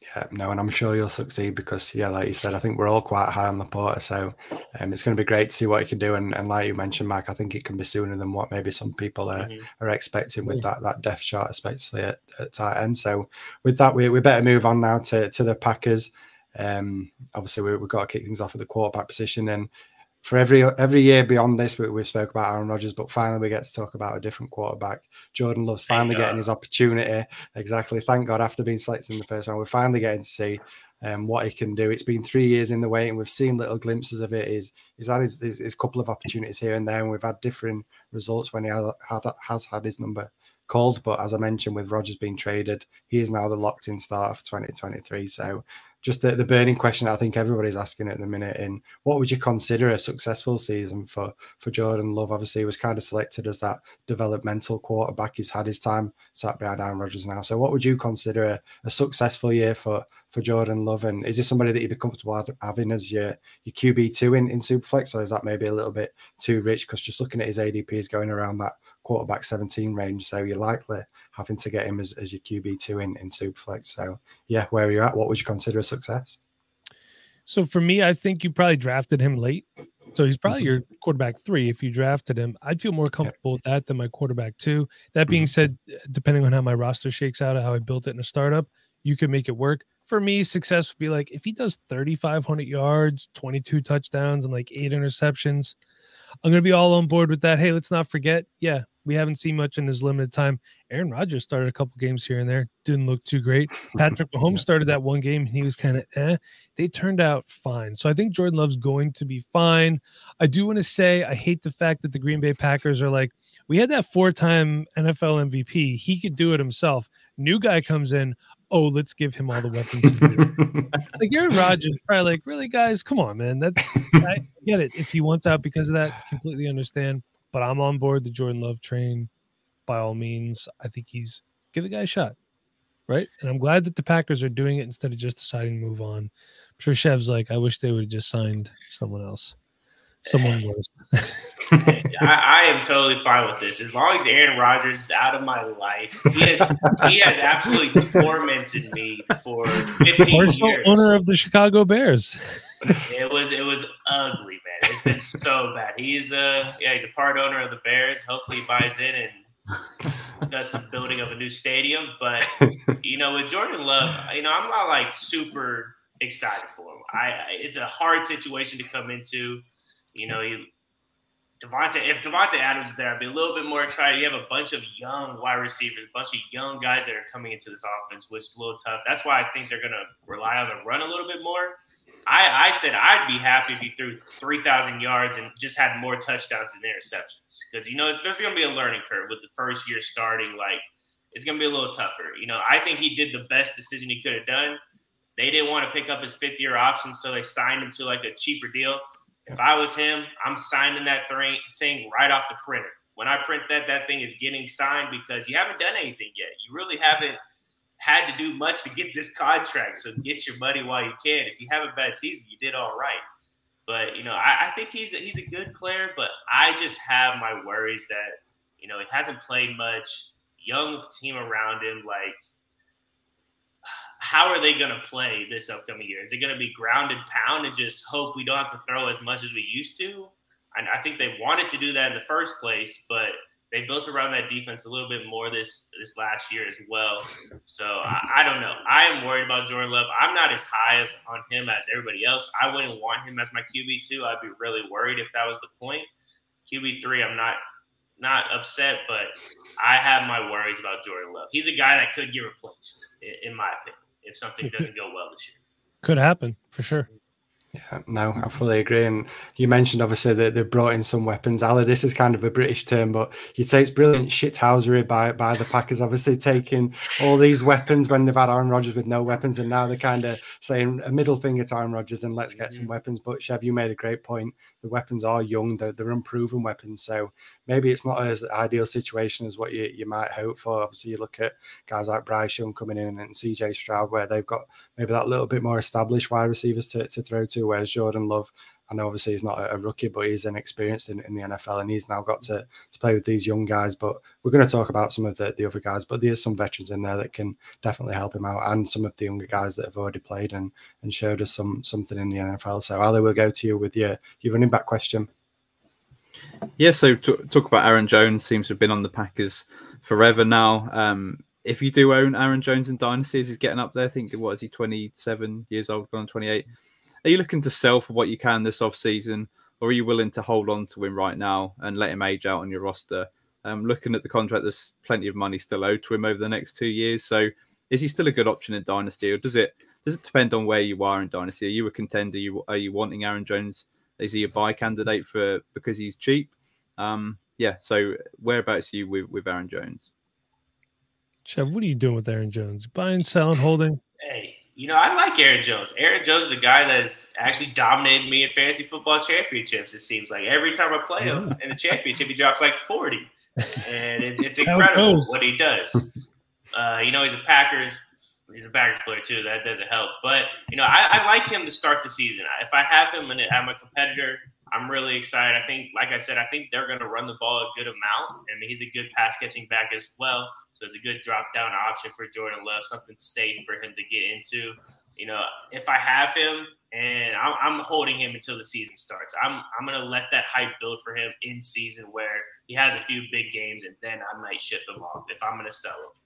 Yeah, no, and I'm sure you'll succeed because, yeah, like you said, I think we're all quite high on LaPorta. So um, it's going to be great to see what he can do. And, and like you mentioned, Mike, I think it can be sooner than what maybe some people are, mm-hmm. are expecting with that that depth chart, especially at, at tight end. So with that, we, we better move on now to, to the Packers. Um, obviously, we, have got to kick things off at the quarterback position. And for every every year beyond this, we, we spoke about Aaron Rodgers, but finally we get to talk about a different quarterback. Jordan Love's finally getting his opportunity. Exactly. Thank God, after being selected in the first round, we're finally getting to see um, what he can do. It's been three years in the waiting. We've seen little glimpses of it. He's, he's had his, his, his couple of opportunities here and there, and we've had different results when he has, has, has had his number called. But as I mentioned, with Rodgers being traded, he is now the locked in starter for 2023. So just the, the burning question I think everybody's asking at the minute in what would you consider a successful season for for Jordan Love? Obviously, he was kind of selected as that developmental quarterback. He's had his time sat behind Aaron Rodgers now. So what would you consider a, a successful year for for Jordan Love? And is this somebody that you'd be comfortable having as your your QB two in, in Superflex, or is that maybe a little bit too rich? Because just looking at his ADP is going around that quarterback 17 range. So you're likely having to get him as, as your QB2 in, in Superflex. So, yeah, where are you at? What would you consider a success? So for me, I think you probably drafted him late. So he's probably mm-hmm. your quarterback three if you drafted him. I'd feel more comfortable with that than my quarterback two. That being mm-hmm. said, depending on how my roster shakes out, how I built it in a startup, you can make it work. For me, success would be like if he does 3,500 yards, 22 touchdowns, and like eight interceptions. I'm going to be all on board with that. Hey, let's not forget. Yeah, we haven't seen much in his limited time. Aaron Rodgers started a couple games here and there, didn't look too great. Patrick Mahomes started that one game and he was kind of eh. They turned out fine. So I think Jordan Love's going to be fine. I do want to say I hate the fact that the Green Bay Packers are like, we had that four time NFL MVP. He could do it himself. New guy comes in. Oh, let's give him all the weapons. like Aaron Rodgers, probably like, really, guys, come on, man. That's I get it. If he wants out because of that, completely understand but I'm on board the Jordan Love train by all means. I think he's give the guy a shot. Right. And I'm glad that the Packers are doing it instead of just deciding to move on. I'm sure Chev's like, I wish they would have just signed someone else. Someone worse. I, I, am totally fine with this. As long as Aaron Rodgers is out of my life, he has he has absolutely tormented me for 15 Partial years. Owner of the Chicago Bears. It was it was ugly, man. It's been so bad. He's a yeah, he's a part owner of the Bears. Hopefully, he buys in and does some building of a new stadium. But you know, with Jordan Love, you know, I'm not like super excited for him. I it's a hard situation to come into. You know, he Davante, if Davante Adams is there, I'd be a little bit more excited. You have a bunch of young wide receivers, a bunch of young guys that are coming into this offense, which is a little tough. That's why I think they're going to rely on the run a little bit more. I, I said I'd be happy if he threw 3,000 yards and just had more touchdowns and interceptions because, you know, there's going to be a learning curve with the first year starting. Like, it's going to be a little tougher. You know, I think he did the best decision he could have done. They didn't want to pick up his fifth year option, so they signed him to like a cheaper deal. If I was him, I'm signing that thing right off the printer. When I print that, that thing is getting signed because you haven't done anything yet. You really haven't had to do much to get this contract. So get your money while you can. If you have a bad season, you did all right. But you know, I, I think he's a, he's a good player. But I just have my worries that you know he hasn't played much. Young team around him, like how are they going to play this upcoming year? Is it going to be ground and pound and just hope we don't have to throw as much as we used to? And I think they wanted to do that in the first place, but they built around that defense a little bit more this this last year as well. So I, I, don't know. I am worried about Jordan Love. I'm not as high as on him as everybody else. I wouldn't want him as my QB two. I'd be really worried if that was the point. QB three, I'm not not upset, but I have my worries about Jordan Love. He's a guy that could get replaced, in, in my opinion if something doesn't go well this year. Could happen for sure. Yeah, no, I fully agree. And you mentioned obviously that they brought in some weapons. Ali, this is kind of a British term, but you'd say it's brilliant shithousery by by the Packers, obviously taking all these weapons when they've had Aaron Rodgers with no weapons, and now they're kind of saying a middle finger to Aaron Rodgers and let's get some mm-hmm. weapons. But Chev, you made a great point. The weapons are young, they're, they're unproven weapons. So maybe it's not as ideal situation as what you, you might hope for. Obviously, you look at guys like Bryce Young coming in and CJ Stroud, where they've got maybe that little bit more established wide receivers to, to throw to, whereas Jordan Love I know obviously he's not a rookie, but he's an experienced in, in the NFL and he's now got to, to play with these young guys. But we're going to talk about some of the, the other guys, but there's some veterans in there that can definitely help him out and some of the younger guys that have already played and, and showed us some something in the NFL. So Ali, we'll go to you with your, your running back question. Yeah, so to, talk about Aaron Jones seems to have been on the Packers forever now. Um, if you do own Aaron Jones in dynasties, he's getting up there. I think what is he, 27 years old, gone 28 are you looking to sell for what you can this off season, or are you willing to hold on to him right now and let him age out on your roster? Um, looking at the contract, there's plenty of money still owed to him over the next two years. So, is he still a good option in Dynasty, or does it does it depend on where you are in Dynasty? Are you a contender? Are you, are you wanting Aaron Jones? Is he a buy candidate for because he's cheap? Um, yeah. So, whereabouts are you with, with Aaron Jones? Chev, what are you doing with Aaron Jones? Buying, selling, holding? Hey, you know, I like Aaron Jones. Aaron Jones is a guy that's actually dominated me in fantasy football championships. It seems like every time I play him in the championship, he drops like 40. And it, it's incredible what he does. Uh, you know, he's a Packers. He's a Packers player too. That doesn't help. But you know, I, I like him to start the season. If I have him and I'm a competitor, I'm really excited. I think, like I said, I think they're going to run the ball a good amount. I mean, he's a good pass catching back as well. So it's a good drop down option for Jordan Love, something safe for him to get into. You know, if I have him and I'm, I'm holding him until the season starts, I'm I'm going to let that hype build for him in season where he has a few big games and then I might ship him off if I'm going to sell him.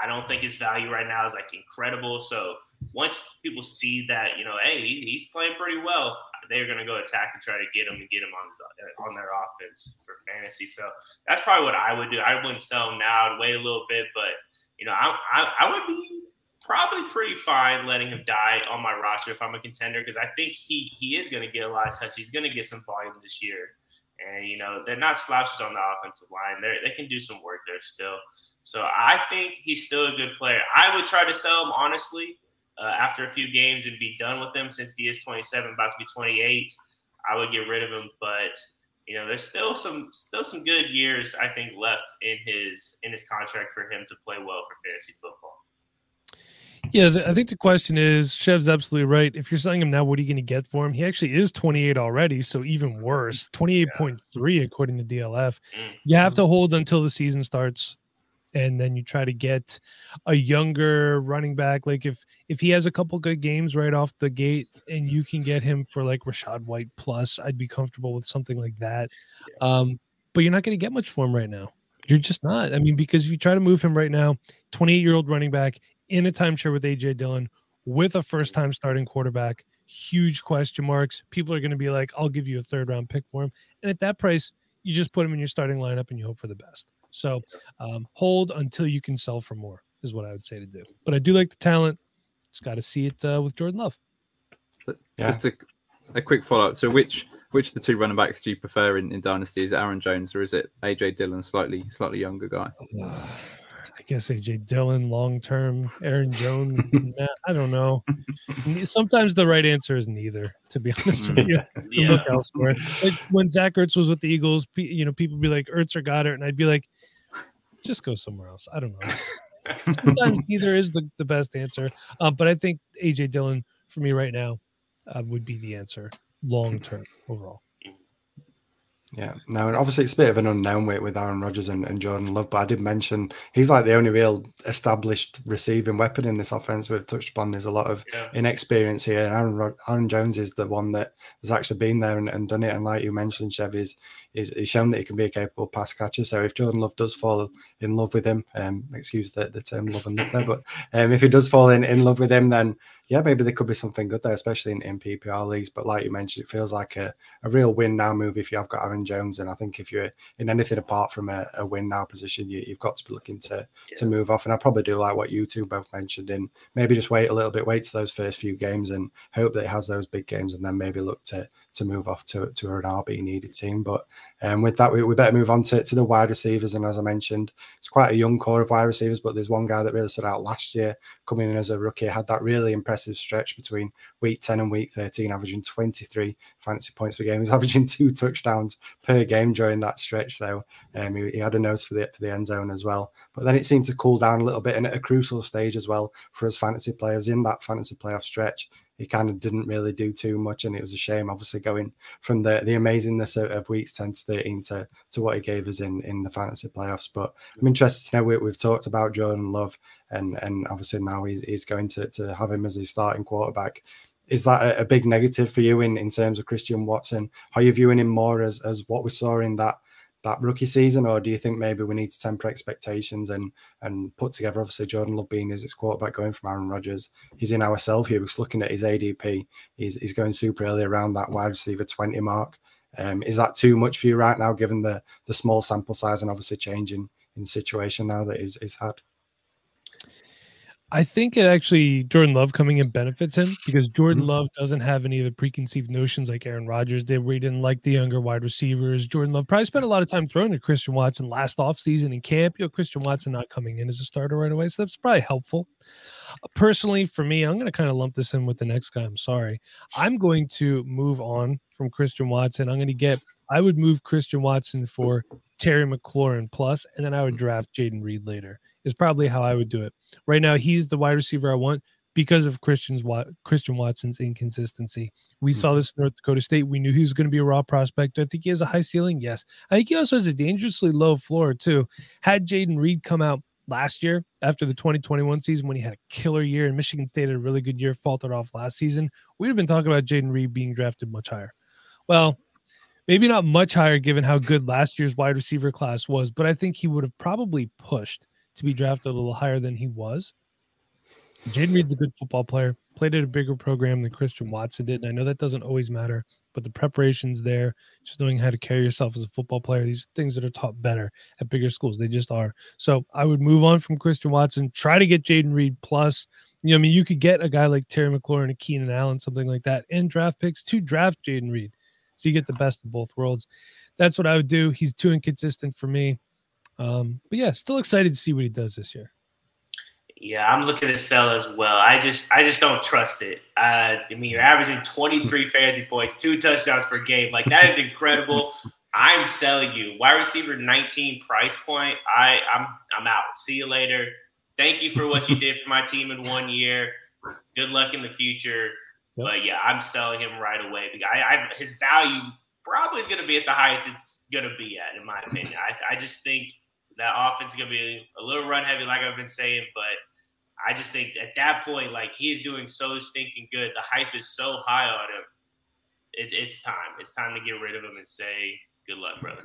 I don't think his value right now is like incredible. So once people see that, you know, hey, he's playing pretty well, they're going to go attack and try to get him and get him on his, uh, on their offense for fantasy. So that's probably what I would do. I wouldn't sell him now. I'd wait a little bit, but you know, I, I, I would be probably pretty fine letting him die on my roster if I'm a contender because I think he he is going to get a lot of touch. He's going to get some volume this year, and you know they're not slouches on the offensive line. They they can do some work there still. So I think he's still a good player. I would try to sell him honestly uh, after a few games and be done with him since he is 27, about to be 28. I would get rid of him, but you know, there's still some still some good years I think left in his in his contract for him to play well for fantasy football. Yeah, the, I think the question is, Chev's absolutely right. If you're selling him now, what are you going to get for him? He actually is 28 already, so even worse, 28.3 yeah. according to DLF. Mm. You have to hold until the season starts and then you try to get a younger running back like if if he has a couple good games right off the gate and you can get him for like Rachaad White plus I'd be comfortable with something like that um but you're not going to get much for him right now. You're just not. I mean because if you try to move him right now 28 year old running back in a timeshare with AJ Dillon with a first time starting quarterback huge question marks. People are going to be like I'll give you a third round pick for him and at that price you just put him in your starting lineup and you hope for the best so um, hold until you can sell for more is what I would say to do. But I do like the talent. Just got to see it uh, with Jordan Love. So yeah. Just a, a quick follow up. So which which of the two running backs do you prefer in, in Dynasty? Is it Aaron Jones or is it AJ Dillon, slightly slightly younger guy? I guess AJ Dillon long term, Aaron Jones. nah, I don't know. Sometimes the right answer is neither. To be honest with you, yeah. look elsewhere. Like when Zach Ertz was with the Eagles, you know, people be like Ertz or Goedert, and I'd be like, just go somewhere else. I don't know. Sometimes neither is the, the best answer. Um, but I think AJ Dillon for me right now uh, would be the answer long term overall. Yeah, no, and obviously it's a bit of an unknown with, with Aaron Rodgers and, and Jordan Love, but I did mention he's like the only real established receiving weapon in this offense. We've touched upon there's a lot of yeah. inexperience here, and Aaron Aaron Jones is the one that has actually been there and, and done it. And like you mentioned, Chevy's he's, he's shown that he can be a capable pass catcher. So if Jordan Love does fall in love with him, um, excuse the, the term love and love there, but um, if he does fall in, in love with him, then yeah, maybe there could be something good there, especially in, in PPR leagues. But like you mentioned, it feels like a, a real win now move if you have got Aaron Jones. And I think if you're in anything apart from a, a win now position, you, have got to be looking to yeah. to move off. And I probably do like what you two both mentioned in maybe just wait a little bit, wait to those first few games and hope that it has those big games and then maybe look to to move off to, to an RB needed team. But um, with that, we, we better move on to, to the wide receivers. And as I mentioned, it's quite a young core of wide receivers, but there's one guy that really stood out last year coming in as a rookie, had that really impressive stretch between week 10 and week 13, averaging 23 fantasy points per game. He was averaging two touchdowns per game during that stretch, though. Um, he, he, had a nose for the, for the end zone as well. But then it seemed to cool down a little bit and at a crucial stage as well for us fantasy players in that fantasy playoff stretch he kind of didn't really do too much, and it was a shame, obviously, going from the the amazingness of, of weeks ten to thirteen to to what he gave us in in the fantasy playoffs. But I'm interested to know we, have talked about Jordan Love, and and obviously now he's, he's going to to have him as his starting quarterback. Is that a, a big negative for you in in terms of Christian Watson? Are you viewing him more as as what we saw in that? That rookie season, or do you think maybe we need to temper expectations and and put together? Obviously, Jordan Love being his quarterback going from Aaron Rodgers, he's in our self here. We're looking at his ADP. He's he's going super early around that wide receiver twenty mark. Um, is that too much for you right now, given the the small sample size and obviously changing in situation now that is is had? I think it actually Jordan Love coming in benefits him because Jordan mm-hmm. Love doesn't have any of the preconceived notions like Aaron Rodgers did, where he didn't like the younger wide receivers. Jordan Love probably spent a lot of time throwing to Christian Watson last offseason in camp. You know, Christian Watson not coming in as a starter right away. So that's probably helpful. Personally, for me, I'm going to kind of lump this in with the next guy. I'm sorry. I'm going to move on from Christian Watson. I'm going to get, I would move Christian Watson for Terry McLaurin plus, and then I would draft Jayden Reed later is probably how I would do it. Right now, he's the wide receiver I want because of Christian's Christian Watson's inconsistency. We mm-hmm. saw this in North Dakota State. We knew he was going to be a raw prospect. I think he has a high ceiling. Yes, I think he also has a dangerously low floor too. Had Jayden Reed come out last year after the 2021 season when he had a killer year and Michigan State had a really good year, faltered off last season, we'd have been talking about Jayden Reed being drafted much higher. Well, maybe not much higher given how good last year's wide receiver class was, but I think he would have probably pushed to be drafted a little higher than he was. Jayden Reed's a good football player, played at a bigger program than Christian Watson did. And I know that doesn't always matter, but the preparation's there, just knowing how to carry yourself as a football player. These things that are taught better at bigger schools. They just are. So I would move on from Christian Watson, try to get Jayden Reed plus. You know, I mean, you could get a guy like Terry McLaurin, a Keenan Allen, something like that, and draft picks to draft Jayden Reed. So you get the best of both worlds. That's what I would do. He's too inconsistent for me. Um, but yeah, still excited to see what he does this year. Yeah, I'm looking to sell as well. I just I just don't trust it. Uh, I mean, you're averaging 23 fantasy points, two touchdowns per game. Like that is incredible. I'm selling you. Wide receiver 19 price point. I I'm I'm out. See you later. Thank you for what you did for my team in one year. Good luck in the future. Yep. But yeah, I'm selling him right away because I, I his value probably is going to be at the highest it's going to be at, in my opinion. I, I just think that offense is going to be a little run heavy, like I've been saying, but I just think at that point, like he's doing so stinking good. The hype is so high on him. It's it's time. It's time to get rid of him and say good luck, brother.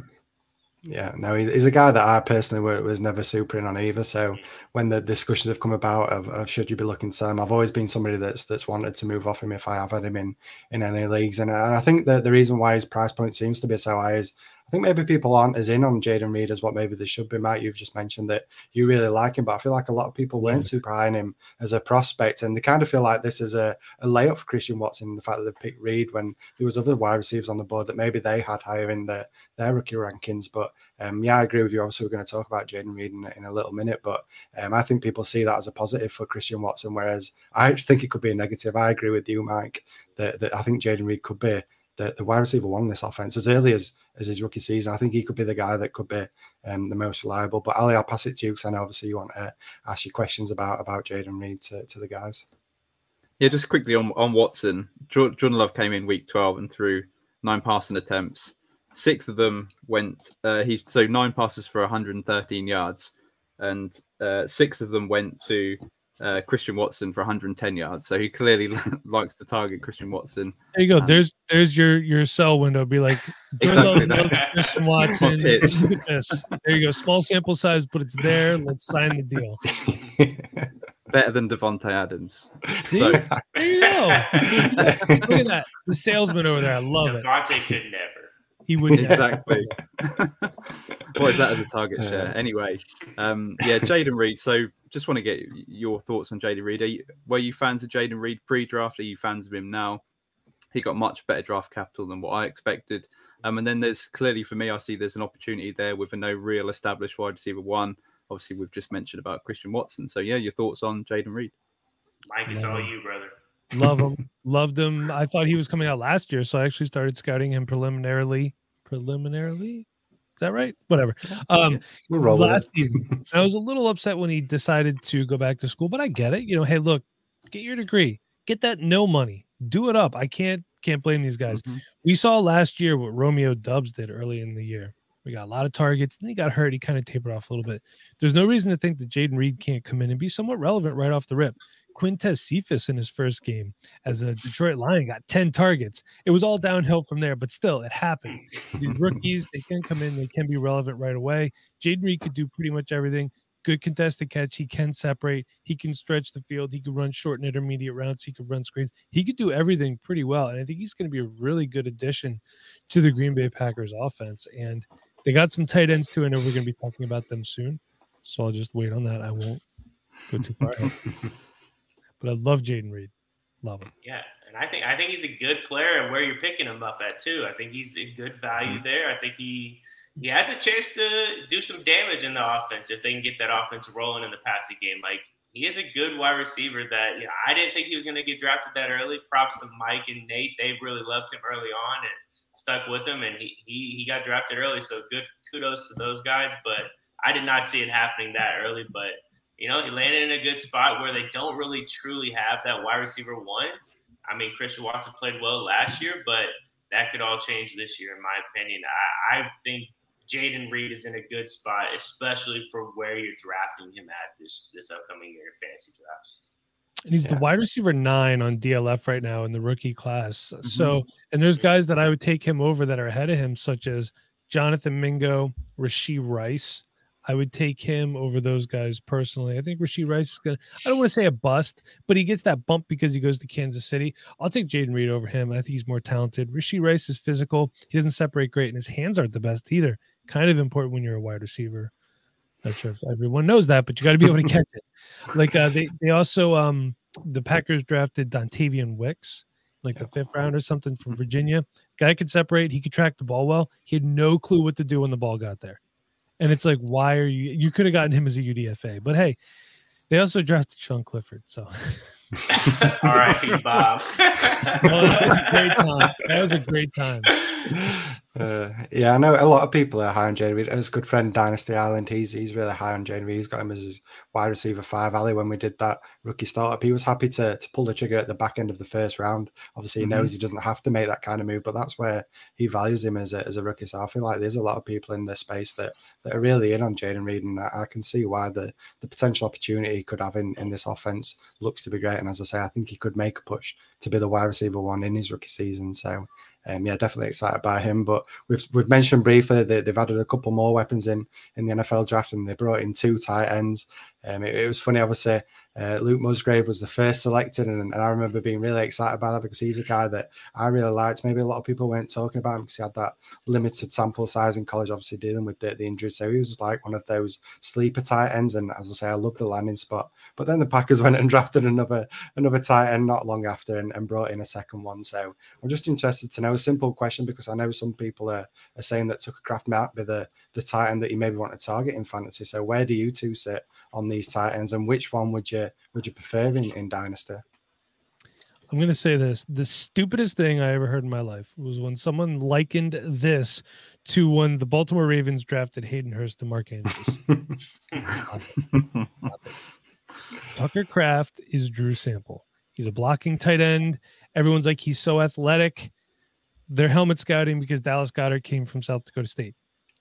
Yeah, no, he's a guy that I personally was never super in on either. So when the discussions have come about of, of, should you be looking him, I've always been somebody that's that's wanted to move off him if I have had him in in any leagues. And, and I think that the reason why his price point seems to be so high is I think maybe people aren't as in on Jayden Reed as what maybe they should be. Matt, you've just mentioned that you really like him, but I feel like a lot of people weren't super high on him as a prospect, and they kind of feel like this is a, a layup for Christian Watson. The fact that they picked Reed when there was other wide receivers on the board that maybe they had higher in the, their rookie rankings. But um, yeah, I agree with you. Obviously, we're going to talk about Jayden Reed in, in, a little minute, but um, I think people see that as a positive for Christian Watson, whereas I just think it could be a negative. I agree with you, Mike, that, that I think Jayden Reed could be the, the wide receiver one in this offense as early as, as his rookie season. I think he could be the guy that could be um, the most reliable. But Ali, I'll pass it to you because I know obviously you want to ask your questions about about Jayden Reed to, to the guys. Yeah, just quickly on, on Watson. Jordan Love came in week 12 and threw nine passing attempts. Six of them went, uh, he so nine passes for 113 yards, and uh, six of them went to uh, Christian Watson for 110 yards. So he clearly likes to target Christian Watson. There you go. Um, there's there's your your sell window. Be like exactly Christian Watson. Look at this. There you go. Small sample size, but it's there. Let's sign the deal. Better than Davante Adams. See, so. there you go. Look at that. The salesman over there. I love Davante it. Davante could never. He would exactly. what is that as a target share? Anyway, um, yeah, Jayden Reed. So just want to get your thoughts on Jayden Reed. You, were you fans of Jayden Reed pre-draft? Are you fans of him now? He got much better draft capital than what I expected. Um, and then there's clearly for me, I see there's an opportunity there with a no real established wide receiver one. Obviously, we've just mentioned about Christian Watson. So yeah, your thoughts on Jayden Reed? Mike, it's all you, brother. Love him. Loved him. I thought he was coming out last year, so I actually started scouting him preliminarily. Preliminarily, is that right? Whatever. Um, We're rolling. Last season, I was a little upset when he decided to go back to school, but I get it. You know, hey, look, get your degree, get that no money, do it up. I can't can't blame these guys. Mm-hmm. We saw last year what Romeo Doubs did early in the year. We got a lot of targets. and he got hurt. He kind of tapered off a little bit. There's no reason to think that Jayden Reed can't come in and be somewhat relevant right off the rip. Quintez Cephus in his first game as a Detroit Lion got 10 targets. It was all downhill from there, but still, it happened. These rookies, they can come in, they can be relevant right away. Jayden Reed could do pretty much everything. good contested catch. He can separate. He can stretch the field. He could run short and intermediate routes. He could run screens. He could do everything pretty well. And I think he's going to be a really good addition to the Green Bay Packers offense. And they got some tight ends too. I know we're going to be talking about them soon. So I'll just wait on that. I won't go too far. but I love Jayden Reed. Love him. Yeah. And I think I think he's a good player and where you're picking him up at too. I think he's a good value mm-hmm. there. I think he he has a chance to do some damage in the offense if they can get that offense rolling in the passing game. Like he is a good wide receiver that you know, I didn't think he was going to get drafted that early. Props to Mike and Nate; they really loved him early on and stuck with him, and he he, he got drafted early. So good kudos to those guys. But I did not see it happening that early. But you know, he landed in a good spot where they don't really truly have that wide receiver one. I mean, Christian Watson played well last year, but that could all change this year, in my opinion. I, I think Jayden Reed is in a good spot, especially for where you're drafting him at this this upcoming year fantasy drafts. And he's yeah. the wide receiver nine on DLF right now in the rookie class. Mm-hmm. So, and there's guys that I would take him over that are ahead of him, such as Jonathan Mingo, Rashee Rice. I would take him over those guys personally. I think Rashee Rice is gonna. I don't want to say a bust, but he gets that bump because he goes to Kansas City. I'll take Jayden Reed over him. I think he's more talented. Rashee Rice is physical. He doesn't separate great, and his hands aren't the best either. Kind of important when you're a wide receiver. Not sure if everyone knows that, but you got to be able to catch it. Like uh, they they also um the Packers drafted Dontayvion Wicks like the fifth round or something from Virginia. Guy could separate. He could track the ball well. He had no clue what to do when the ball got there. And it's like, why are you? You could have gotten him as a UDFA, but hey, they also drafted Sean Clifford. So, all right, Bob. well, that was a great time. That was a great time. Uh, yeah, I know a lot of people are high on Jayden Reed. His good friend Dynasty Island, he's he's really high on Jayden Reed. He's got him as his wide receiver five. Ali, when we did that rookie startup, he was happy to to pull the trigger at the back end of the first round. Obviously, he mm-hmm. knows he doesn't have to make that kind of move, but that's where he values him as a, as a rookie. So I feel like there's a lot of people in this space that, that are really in on Jayden Reed, and I, I can see why the the potential opportunity he could have in, in this offense looks to be great. And as I say, I think he could make a push to be the wide receiver one in his rookie season. So um, yeah, definitely excited by him. But we've we've mentioned briefly that they've added a couple more weapons in in the NFL draft, and they brought in two tight ends. Um, it, it was funny, obviously. Uh, Luke Musgrave was the first selected, and, and, I remember being really excited by that because he's a guy that I really liked. Maybe a lot of people weren't talking about him because he had that limited sample size in college, obviously dealing with the, the injuries. So he was like one of those sleeper tight ends, and as I say, I love the landing spot. But then the Packers went and drafted another another tight end not long after, and, and brought in a second one. So I'm just interested to know a simple question because I know some people are, are saying that Tucker Kraft might be the the tight end that you maybe want to target in fantasy. So where do you two sit on these tight ends, and which one would you would you prefer in, in Dynasty? I'm going to say this. The stupidest thing I ever heard in my life was when someone likened this to when the Baltimore Ravens drafted Hayden Hurst and Mark Andrews. Stop it. Stop it. Tucker Kraft is Drew Sample. He's a blocking tight end. Everyone's like, he's so athletic. They're helmet scouting because Dallas Goedert came from South Dakota State.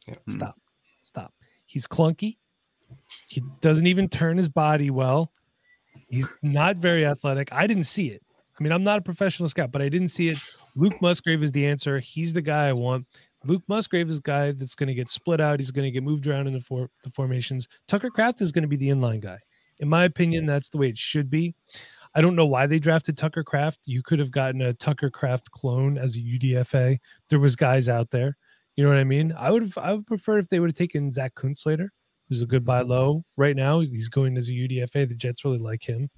Yeah. Stop. Hmm. Stop. He's clunky. He doesn't even turn his body well. He's not very athletic. I didn't see it. I mean, I'm not a professional scout, but I didn't see it. Luke Musgrave is the answer. He's the guy I want. Luke Musgrave is the guy that's going to get split out. He's going to get moved around in the, for, the formations. Tucker Kraft is going to be the inline guy. In my opinion, that's the way it should be. I don't know why they drafted Tucker Kraft. You could have gotten a Tucker Kraft clone as a UDFA. There was guys out there. You know what I mean? I would have I would prefer if they would have taken Zach Kunstlater who's a good buy low right now. He's going as a UDFA. The Jets really like him.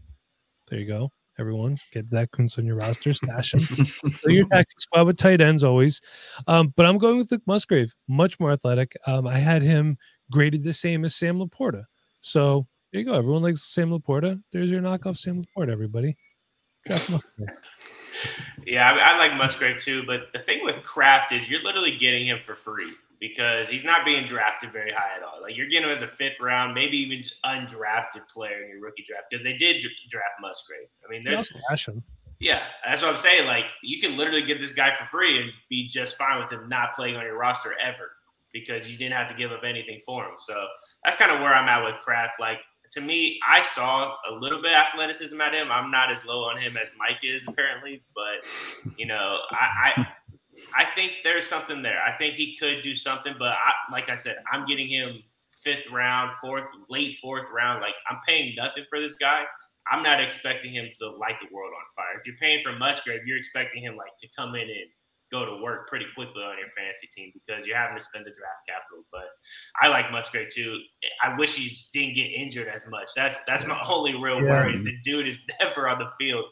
There you go. Everyone, get Zach Kuntz on your roster, stash him. so your taxi squad with tight ends always. Um, but I'm going with Luke Musgrave, much more athletic. Um, I had him graded the same as Sam LaPorta. So there you go. Everyone likes Sam LaPorta. There's your knockoff Sam LaPorta, everybody. Draft Musgrave. Yeah, I, I like Musgrave too. But the thing with Kraft is you're literally getting him for free because he's not being drafted very high at all. Like you're getting him as a fifth round, maybe even undrafted player in your rookie draft because they did draft Musgrave. I mean, there's yeah, that's what I'm saying. Like you can literally get this guy for free and be just fine with him not playing on your roster ever because you didn't have to give up anything for him. So that's kind of where I'm at with Kraft. Like to me, I saw a little bit athleticism at him. I'm not as low on him as Mike is apparently, but you know, I, I I think there's something there. I think he could do something, but I, like I said, I'm getting him fifth round, fourth, late fourth round. Like I'm paying nothing for this guy. I'm not expecting him to light the world on fire. If you're paying for Musgrave, you're expecting him like to come in and go to work pretty quickly on your fantasy team because you're having to spend the draft capital. But I like Musgrave too. I wish he didn't get injured as much. That's that's my only real yeah. worry is the dude is never on the field.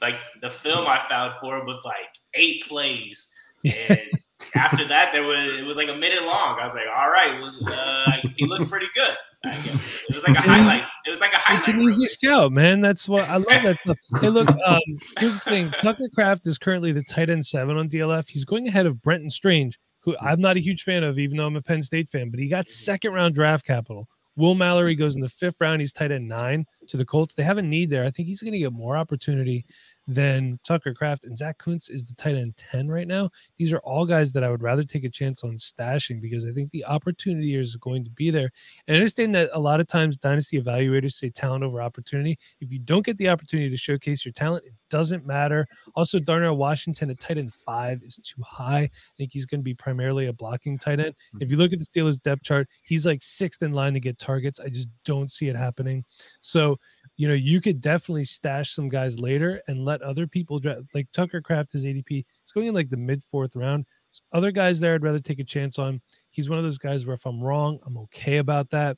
Like the film I found for him was like eight plays, and after that there was it was like a minute long. I was like, all right, was, uh, he looked pretty good. It was like a highlight. It was like a highlight. It's an easy scout, man. That's what I love. That stuff. Hey, look. Um, here's the thing. Tucker Kraft is currently the tight end seven on DLF. He's going ahead of Brenton Strange, who I'm not a huge fan of, even though I'm a Penn State fan. But he got second round draft capital. Will Mallory goes in the fifth round. He's tight end nine to the Colts. They have a need there. I think he's going to get more opportunity than Tucker Kraft and Zach Kuntz is the tight end 10 right now. These are all guys that I would rather take a chance on stashing because I think the opportunity is going to be there. And I understand that a lot of times dynasty evaluators say talent over opportunity. If you don't get the opportunity to showcase your talent, it doesn't matter. Also, Darnell Washington at tight end five is too high. I think he's going to be primarily a blocking tight end. If you look at the Steelers depth chart, he's like sixth in line to get targets. I just don't see it happening. So you know, you could definitely stash some guys later and let other people draft. Like Tucker Kraft is ADP. It's going in like the mid fourth round. other guys there, I'd rather take a chance on. He's one of those guys where if I'm wrong, I'm okay about that.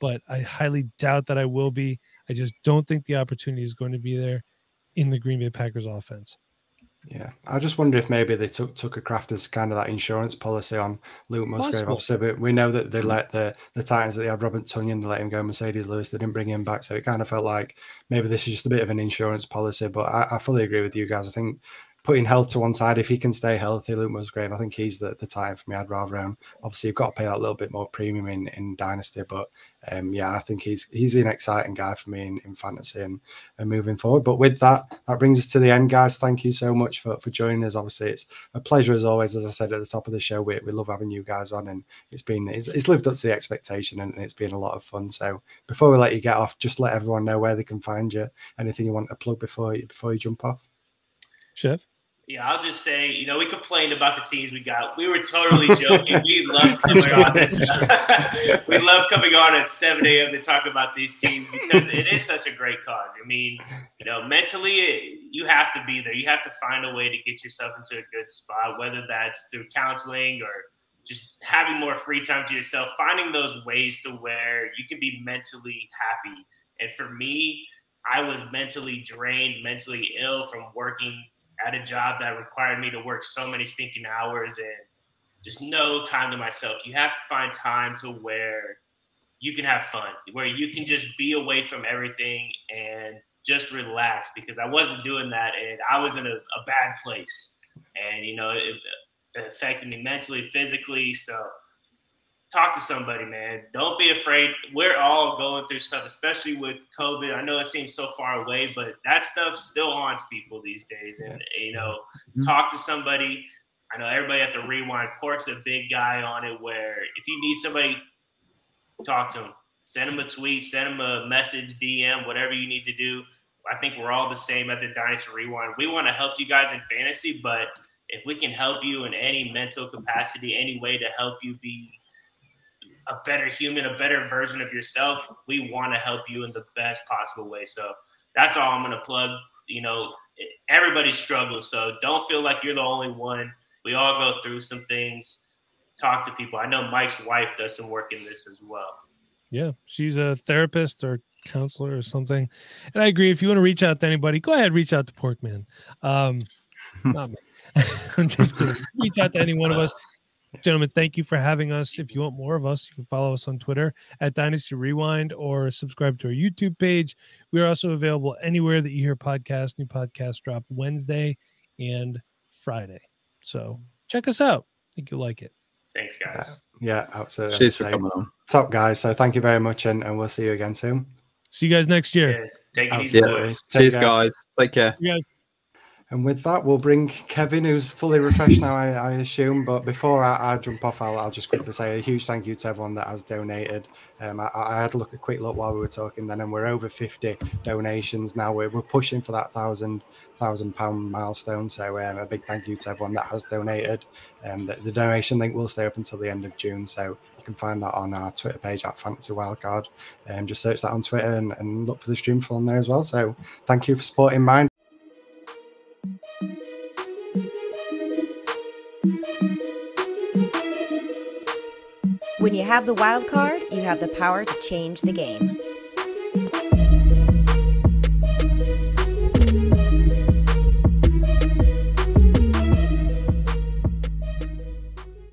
But I highly doubt that I will be. I just don't think the opportunity is going to be there in the Green Bay Packers offense. Yeah, I just wonder if maybe they took Tucker Kraft as kind of that insurance policy on Luke Musgrave. Obviously, but we know that they mm. let the the tight ends that they had Robert Tonyan, they let him go. Marcedes Lewis, they didn't bring him back, so it kind of felt like maybe this is just a bit of an insurance policy. But I, I fully agree with you guys. I think putting health to one side, if he can stay healthy, Luke Musgrave, I think he's the, the time for me. I'd rather own. Obviously, you've got to pay out a little bit more premium in, in Dynasty, but um, yeah, I think he's he's an exciting guy for me in, in fantasy and, and moving forward. But with that, that brings us to the end, guys. Thank you so much for, for joining us. Obviously, it's a pleasure as always. As I said at the top of the show, we, we love having you guys on, and it's been it's, it's lived up to the expectation, and it's been a lot of fun. So before we let you get off, just let everyone know where they can find you. Anything you want to plug before you before you jump off, Chev. Yeah, I'll just say, you know, we complained about the teams we got. We were totally joking. we loved oh coming on this. we love coming on at 7 a.m. to talk about these teams because it is such a great cause. I mean, you know, mentally, you have to be there. You have to find a way to get yourself into a good spot, whether that's through counseling or just having more free time to yourself, finding those ways to where you can be mentally happy. And for me, I was mentally drained, mentally ill from working at a job that required me to work so many stinking hours and just no time to myself. You have to find time to where you can have fun, where you can just be away from everything and just relax because I wasn't doing that and I was in a, a bad place. And, you know, it, it affected me mentally, physically. So, talk to somebody, man. Don't be afraid. We're all going through stuff, especially with COVID. I know it seems so far away, but that stuff still haunts people these days. And you know, mm-hmm. talk to somebody. I know everybody at the rewind. Pork's a big guy on it. Where if you need somebody, talk to him. Send him a tweet. Send him a message, DM, whatever you need to do. I think we're all the same at the Dynasty Rewind. We want to help you guys in fantasy, but if we can help you in any mental capacity, any way to help you be a better human, a better version of yourself, we want to help you in the best possible way. So that's all I'm going to plug. You know, everybody struggles. So don't feel like you're the only one. We all go through some things. Talk to people. I know Mike's wife does some work in this as well. Yeah, she's a therapist or counselor or something. And I agree. If you want to reach out to anybody, go ahead, reach out to Porkman. Um, not me. I'm just kidding. Reach out to any one of us. Gentlemen, thank you for having us. If you want more of us, you can follow us on Twitter at Dynasty Rewind or subscribe to our YouTube page. We are also available anywhere that you hear podcasts. New podcasts drop Wednesday and Friday. So check us out. I think you'll like it. Thanks, guys. Yeah, absolutely. Cheers for coming on. Top guys. So thank you very much, and, and we'll see you again soon. See you guys next year. Yes. Take it easy, boys. Cheers, guys. Take care. And with that, we'll bring Kevin, who's fully refreshed now, I, I assume. But before I, I jump off, I'll, I'll, just quickly say a huge thank you to everyone that has donated. Um, I, I, had a look a quick look while we were talking then, and we're over 50 donations now. We're, we're pushing for that thousand thousand pound milestone. So um, a big thank you to everyone that has donated. Um, the, the, donation link will stay up until the end of June, so you can find that on our Twitter page at Fantasy Wildcard. Um, just search that on Twitter and, and look for the stream on there as well. So thank you for supporting Mind. When you have the wild card, you have the power to change the game.